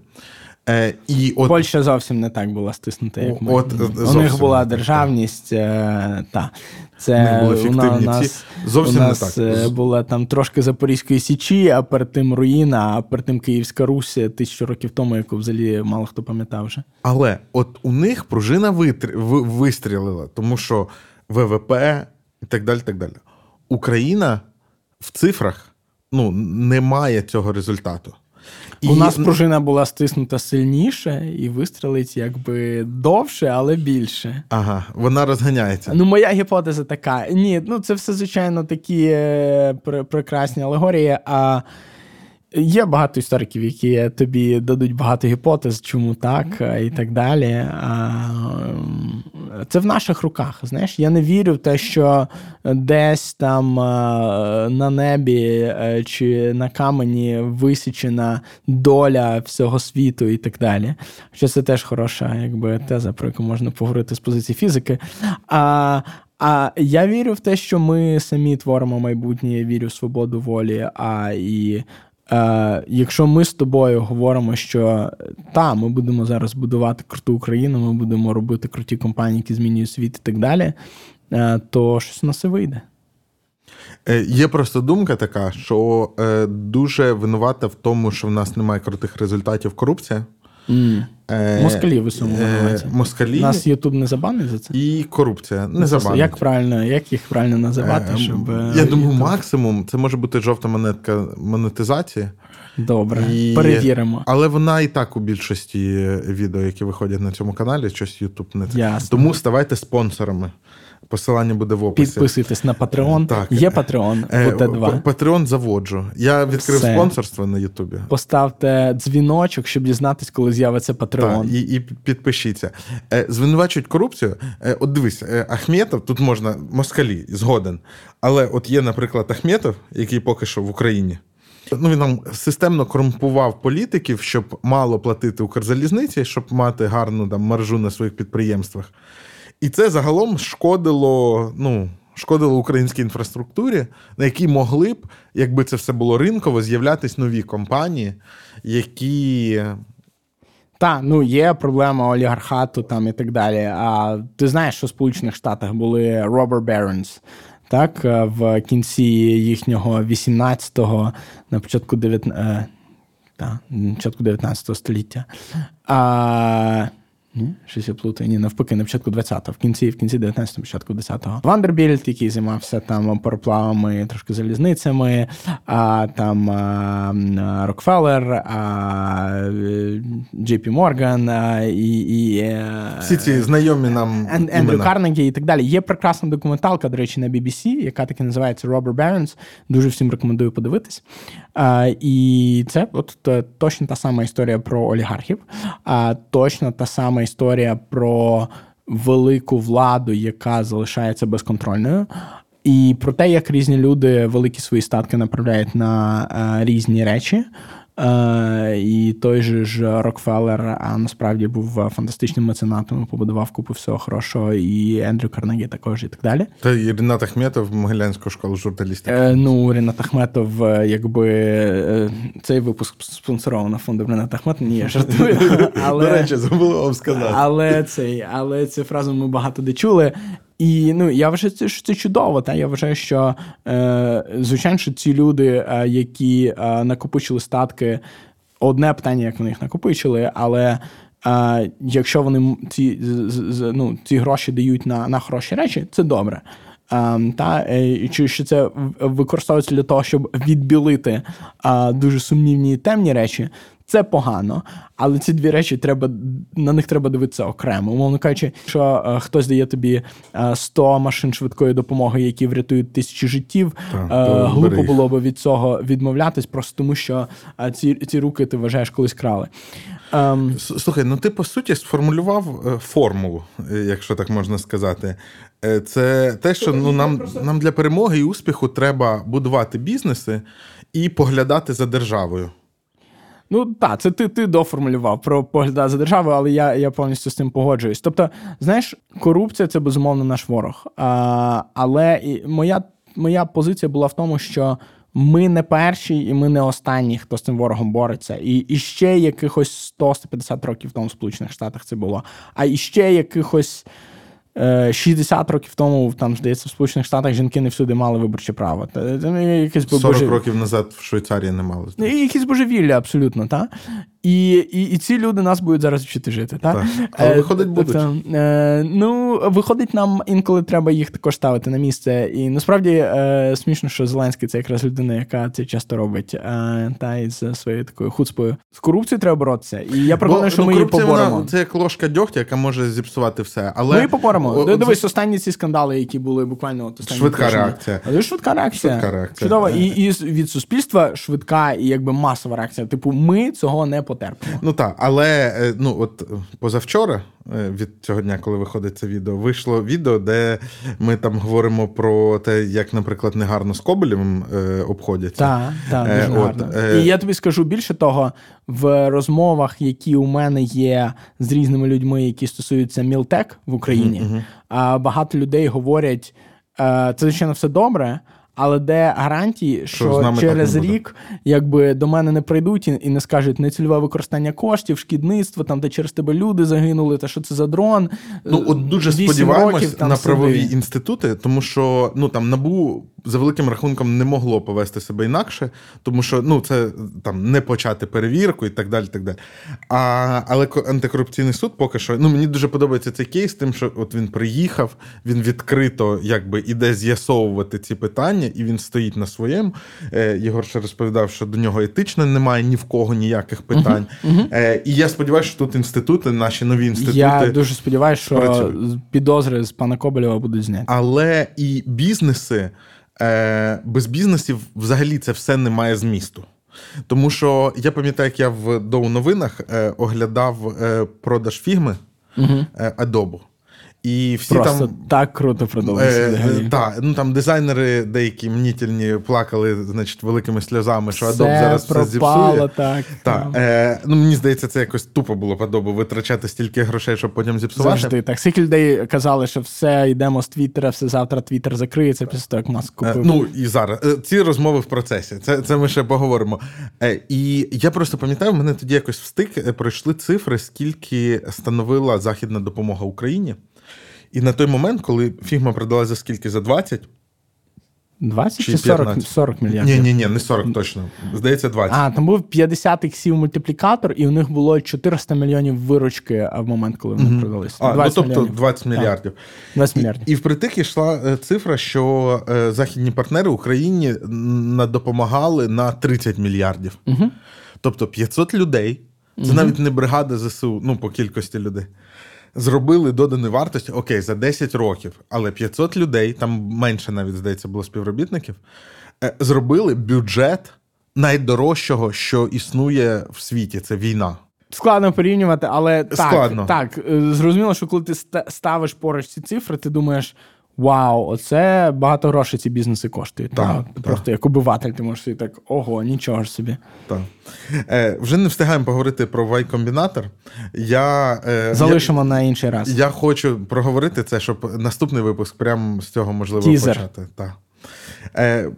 Speaker 1: Е, і от...
Speaker 2: Польща зовсім не так була стиснута, як ми.
Speaker 1: От,
Speaker 2: у них була державність. Е, та.
Speaker 1: Це у нас, зовсім
Speaker 2: у нас
Speaker 1: не так.
Speaker 2: Е, була там трошки Запорізької Січі, а перед тим руїна, а перед тим Київська Русь тисячу років тому, яку взагалі мало хто пам'ятав вже.
Speaker 1: Але от у них пружина витр... вистрілила, тому що ВВП і так далі. так далі. Україна в цифрах ну, не має цього результату.
Speaker 2: І... У нас пружина була стиснута сильніше і вистрелить якби довше, але більше.
Speaker 1: Ага, вона розганяється.
Speaker 2: Ну, моя гіпотеза така. Ні, ну це все, звичайно, такі е, прекрасні алегорії. А Є багато істориків, які тобі дадуть багато гіпотез, чому так, і так далі. Це в наших руках. Знаєш, я не вірю в те, що десь там на небі е, чи на камені висічена доля всього світу і так далі. Що це теж хороша, якби теза, про яку можна поговорити з позиції фізики. А а я вірю в те, що ми самі творимо майбутнє, я вірю в свободу волі, а і Е, Якщо ми з тобою говоримо, що та, ми будемо зараз будувати круту Україну, ми будемо робити круті компанії, які змінюють світ і так далі, е, то щось у нас і вийде.
Speaker 1: Е, є просто думка така, що дуже винувата в тому, що в нас немає крутих результатів корупція.
Speaker 2: Mm. Е, Москалі в усьому винуваті.
Speaker 1: Москалі.
Speaker 2: Нас Ютуб не забанить за це?
Speaker 1: І корупція. Не забанить.
Speaker 2: Як правильно, як їх правильно називати? щоб...
Speaker 1: Я думаю, максимум це може бути жовта монетка монетизації.
Speaker 2: Добре, і... перевіримо.
Speaker 1: Але вона і так у більшості відео, які виходять на цьому каналі, щось Ютуб не це. Тому ставайте спонсорами. Посилання буде в описі.
Speaker 2: Підписуйтесь на Patreon. Так. Є Patreon УТ2.
Speaker 1: Patreon заводжу. Я відкрив Все. спонсорство на Ютубі.
Speaker 2: Поставте дзвіночок, щоб дізнатись, коли з'явиться Patreon.
Speaker 1: Так, І і підпишіться. Е, звинувачують корупцію. Е, от дивись, е, Ахметов, тут можна москалі, згоден. Але от є, наприклад, Ахметов, який поки що в Україні. Ну, Він нам системно корумпував політиків, щоб мало платити Укрзалізниці, щоб мати гарну там маржу на своїх підприємствах. І це загалом шкодило, ну, шкодило українській інфраструктурі, на якій могли б, якби це все було ринково, з'являтися нові компанії, які.
Speaker 2: Та, ну є проблема олігархату там і так далі. А ти знаєш, що в Сполучених Штатах були robber barons, так, в кінці їхнього 18-го, на початку 19, е, та, початку 19 століття. А, ні, щось я плутаю. Ні, навпаки, на початку 20-го, в кінці, в кінці 19-го, початку 10-го. Вандербільт, який займався там пароплавами, трошки залізницями, а там а, Рокфеллер, а, Джей Морган, а, і, і
Speaker 1: е, всі ці знайомі нам
Speaker 2: Ендрю Карнегі і так далі. Є прекрасна документалка, до речі, на BBC, яка таки називається Робер Бернс. Дуже всім рекомендую подивитись. А, І це от точно та сама історія про олігархів, а точно та сама історія про велику владу, яка залишається безконтрольною. І про те, як різні люди великі свої статки направляють на е, різні речі. Е, І той же ж Рокфеллер а насправді був фантастичним меценатом, побудував купу всього хорошого, і Ендрю Карнегі також і так далі.
Speaker 1: Та і Рінат Ахметов, Могилянську школу журналістики.
Speaker 2: Е, Ну, Рінат Ахметов, е, якби е, цей випуск спонсоровано фондом Рінат Ахметов, ні, я жартую.
Speaker 1: Але, До речі, забув вам сказати.
Speaker 2: Але цей, але цю фразу ми багато де чули. І ну я вважаю, що це чудово. Та я вважаю, що е, звичайно, що ці люди, е, які е, накопичили статки, одне питання, як вони їх накопичили, але е, якщо вони ці ну, ці гроші дають на, на хороші речі, це добре. Um, та чи що це використовується для того, щоб відбілити uh, дуже сумнівні і темні речі, це погано, але ці дві речі треба на них треба дивитися окремо. Умовно кажучи, що е, хтось дає тобі е, 100 машин швидкої допомоги, які врятують тисячі життів. Так, е, глупо було б від цього відмовлятись, просто тому що е, ці ці руки ти вважаєш колись крали.
Speaker 1: Ем... Слухай, ну ти по суті сформулював е, формулу, е, якщо так можна сказати. Це те, що ну нам, нам для перемоги і успіху треба будувати бізнеси і поглядати за державою.
Speaker 2: Ну так, це ти ти доформулював про погляд за державою, але я я повністю з цим погоджуюсь. Тобто, знаєш, корупція це безумовно наш ворог. А, Але моя, моя позиція була в тому, що ми не перші і ми не останні, хто з цим ворогом бореться. І, і ще якихось 100-150 років тому в Сполучених Штатах це було. А іще якихось. 60 е, років тому, там, здається, в Сполучених Штатах жінки не всюди мали виборче право.
Speaker 1: Якесь 40 боже... років назад в Швейцарії не мали.
Speaker 2: Якісь божевілля, абсолютно, так? І і, і ці люди нас будуть зараз вчити жити. Так? так.
Speaker 1: Але виходить, будуть.
Speaker 2: Е, ну, виходить, нам інколи треба їх також ставити на місце. І насправді е, смішно, що Зеленський це якраз людина, яка це часто робить. Е, та із своєю такою хуцпою. З корупцією треба боротися. І я переконаний, що ну, ми її поборемо. Вона,
Speaker 1: це як ложка дьогтя, яка може зіпсувати все. Але...
Speaker 2: Ми її поборемо. О, Дивись, останні ці скандали, які були буквально от останні
Speaker 1: швидка тижні. реакція.
Speaker 2: Але швидка реакція. Швидка реакція. Чудово. І, і від суспільства швидка і якби масова реакція. Типу, ми цього не потерпимо.
Speaker 1: Ну так, але е, ну от позавчора, е, від цього дня, коли виходить це відео, вийшло відео, де ми там говоримо про те, як, наприклад, негарно з Коболєвим е, обходяться.
Speaker 2: Так, так, дуже е, гарно. Е... І я тобі скажу більше того, в розмовах, які у мене є з різними людьми, які стосуються Мілтек в Україні, mm-hmm. багато людей говорять, це звичайно все добре. Але де гарантії, що, що через рік якби до мене не прийдуть і не скажуть нецільове використання коштів, шкідництво, там де через тебе люди загинули, та що це за дрон?
Speaker 1: Ну от дуже сподіваємось років, там, на правові сиди. інститути, тому що ну там набу за великим рахунком не могло повести себе інакше, тому що ну це там не почати перевірку і так далі. так далі. А, Але антикорупційний суд поки що ну мені дуже подобається цей кейс, тим, що от він приїхав, він відкрито якби іде з'ясовувати ці питання, і він стоїть на своєму. Е, Єгор ще розповідав, що до нього етично немає ні в кого ніяких питань. Uh-huh, uh-huh. Е, І я сподіваюся, що тут інститути, наші нові інститути.
Speaker 2: Я дуже сподіваюся, що працюють. підозри з пана Коболєва будуть зняті.
Speaker 1: Але і бізнеси е, без бізнесів взагалі це все не має змісту. Тому що я пам'ятаю, як я в доу новинах е, оглядав е, продаж фігми угу. Adobe. І всі
Speaker 2: Просто
Speaker 1: там
Speaker 2: так круто продовжується.
Speaker 1: Е, так, ну там дизайнери деякі мнітельні плакали, значить, великими сльозами, що Adobe зараз пропало, все зіпсує.
Speaker 2: Так,
Speaker 1: так. Е, ну Мені здається, це якось тупо було по Adobe витрачати стільки грошей, щоб потім зіпсувати.
Speaker 2: Завжди так. Скільки людей казали, що все, йдемо з Твіттера, все завтра Твіттер закриється, після того, як маск купив. Е,
Speaker 1: ну і зараз е, ці розмови в процесі. Це це ми ще поговоримо. Е, і я просто пам'ятаю, в мене тоді якось встиг е, пройшли цифри, скільки становила західна допомога Україні. І на той момент, коли фігма продалася за скільки? За 20?
Speaker 2: 20 чи 40 40 мільярдів?
Speaker 1: Ні, ні, ні, не 40 точно. Здається, 20.
Speaker 2: А, там був 50 іксів мультиплікатор, і у них було 400 мільйонів виручки в момент, коли вони mm-hmm. продалися.
Speaker 1: А, ну тобто мільйонів. 20 мільярдів.
Speaker 2: 20 мільярдів.
Speaker 1: І, і в притик йшла е, цифра, що е, західні партнери Україні допомагали на 30 мільярдів.
Speaker 2: Mm-hmm.
Speaker 1: Тобто 500 людей. Це mm-hmm. навіть не бригада ЗСУ, ну по кількості людей зробили додану вартість, окей, за 10 років, але 500 людей, там менше навіть здається, було співробітників, е, зробили бюджет найдорожчого, що існує в світі. Це війна.
Speaker 2: Складно порівнювати, але так,
Speaker 1: Складно.
Speaker 2: так, е, зрозуміло, що коли ти ставиш поруч ці цифри, ти думаєш. Вау, оце багато грошей ці бізнеси коштують. Так, так. Просто як обиватель, ти можеш так, ого, нічого ж собі.
Speaker 1: Так. Е, Вже не встигаємо поговорити про Y Combinator. Я,
Speaker 2: е, Залишимо я, на інший раз.
Speaker 1: Я хочу проговорити це, щоб наступний випуск прямо з цього можливо Тізер. почати. Так. Е,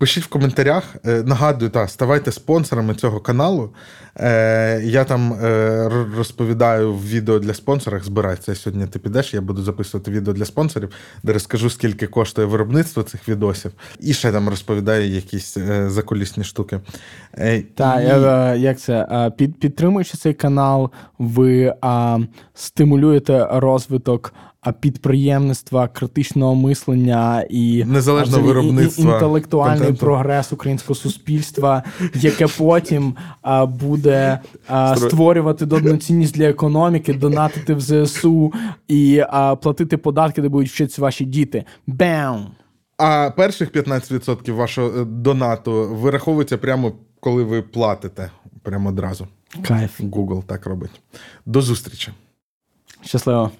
Speaker 1: Пишіть в коментарях. Е, нагадую, та, ставайте спонсорами цього каналу. Е, Я там е, розповідаю в відео для спонсорів. Збирайся сьогодні. Ти підеш. Я буду записувати відео для спонсорів, де розкажу, скільки коштує виробництво цих відосів. І ще там розповідаю якісь е, закулісні штуки.
Speaker 2: Е, Так, і... Е, як це? Під, Підтримуючи цей канал, ви а, стимулюєте розвиток підприємництва, критичного мислення і
Speaker 1: незалежного виробництва
Speaker 2: інтелектуальний контенту. прогрес українського суспільства, яке потім а, буде а, створювати додану цінність для економіки, донатити в ЗСУ і а, платити податки, де будуть вчитися ваші діти. Бам!
Speaker 1: А перших 15% вашого е, донату вираховується прямо коли ви платите прямо одразу.
Speaker 2: Кайф.
Speaker 1: Google так робить. До зустрічі.
Speaker 2: Щасливо.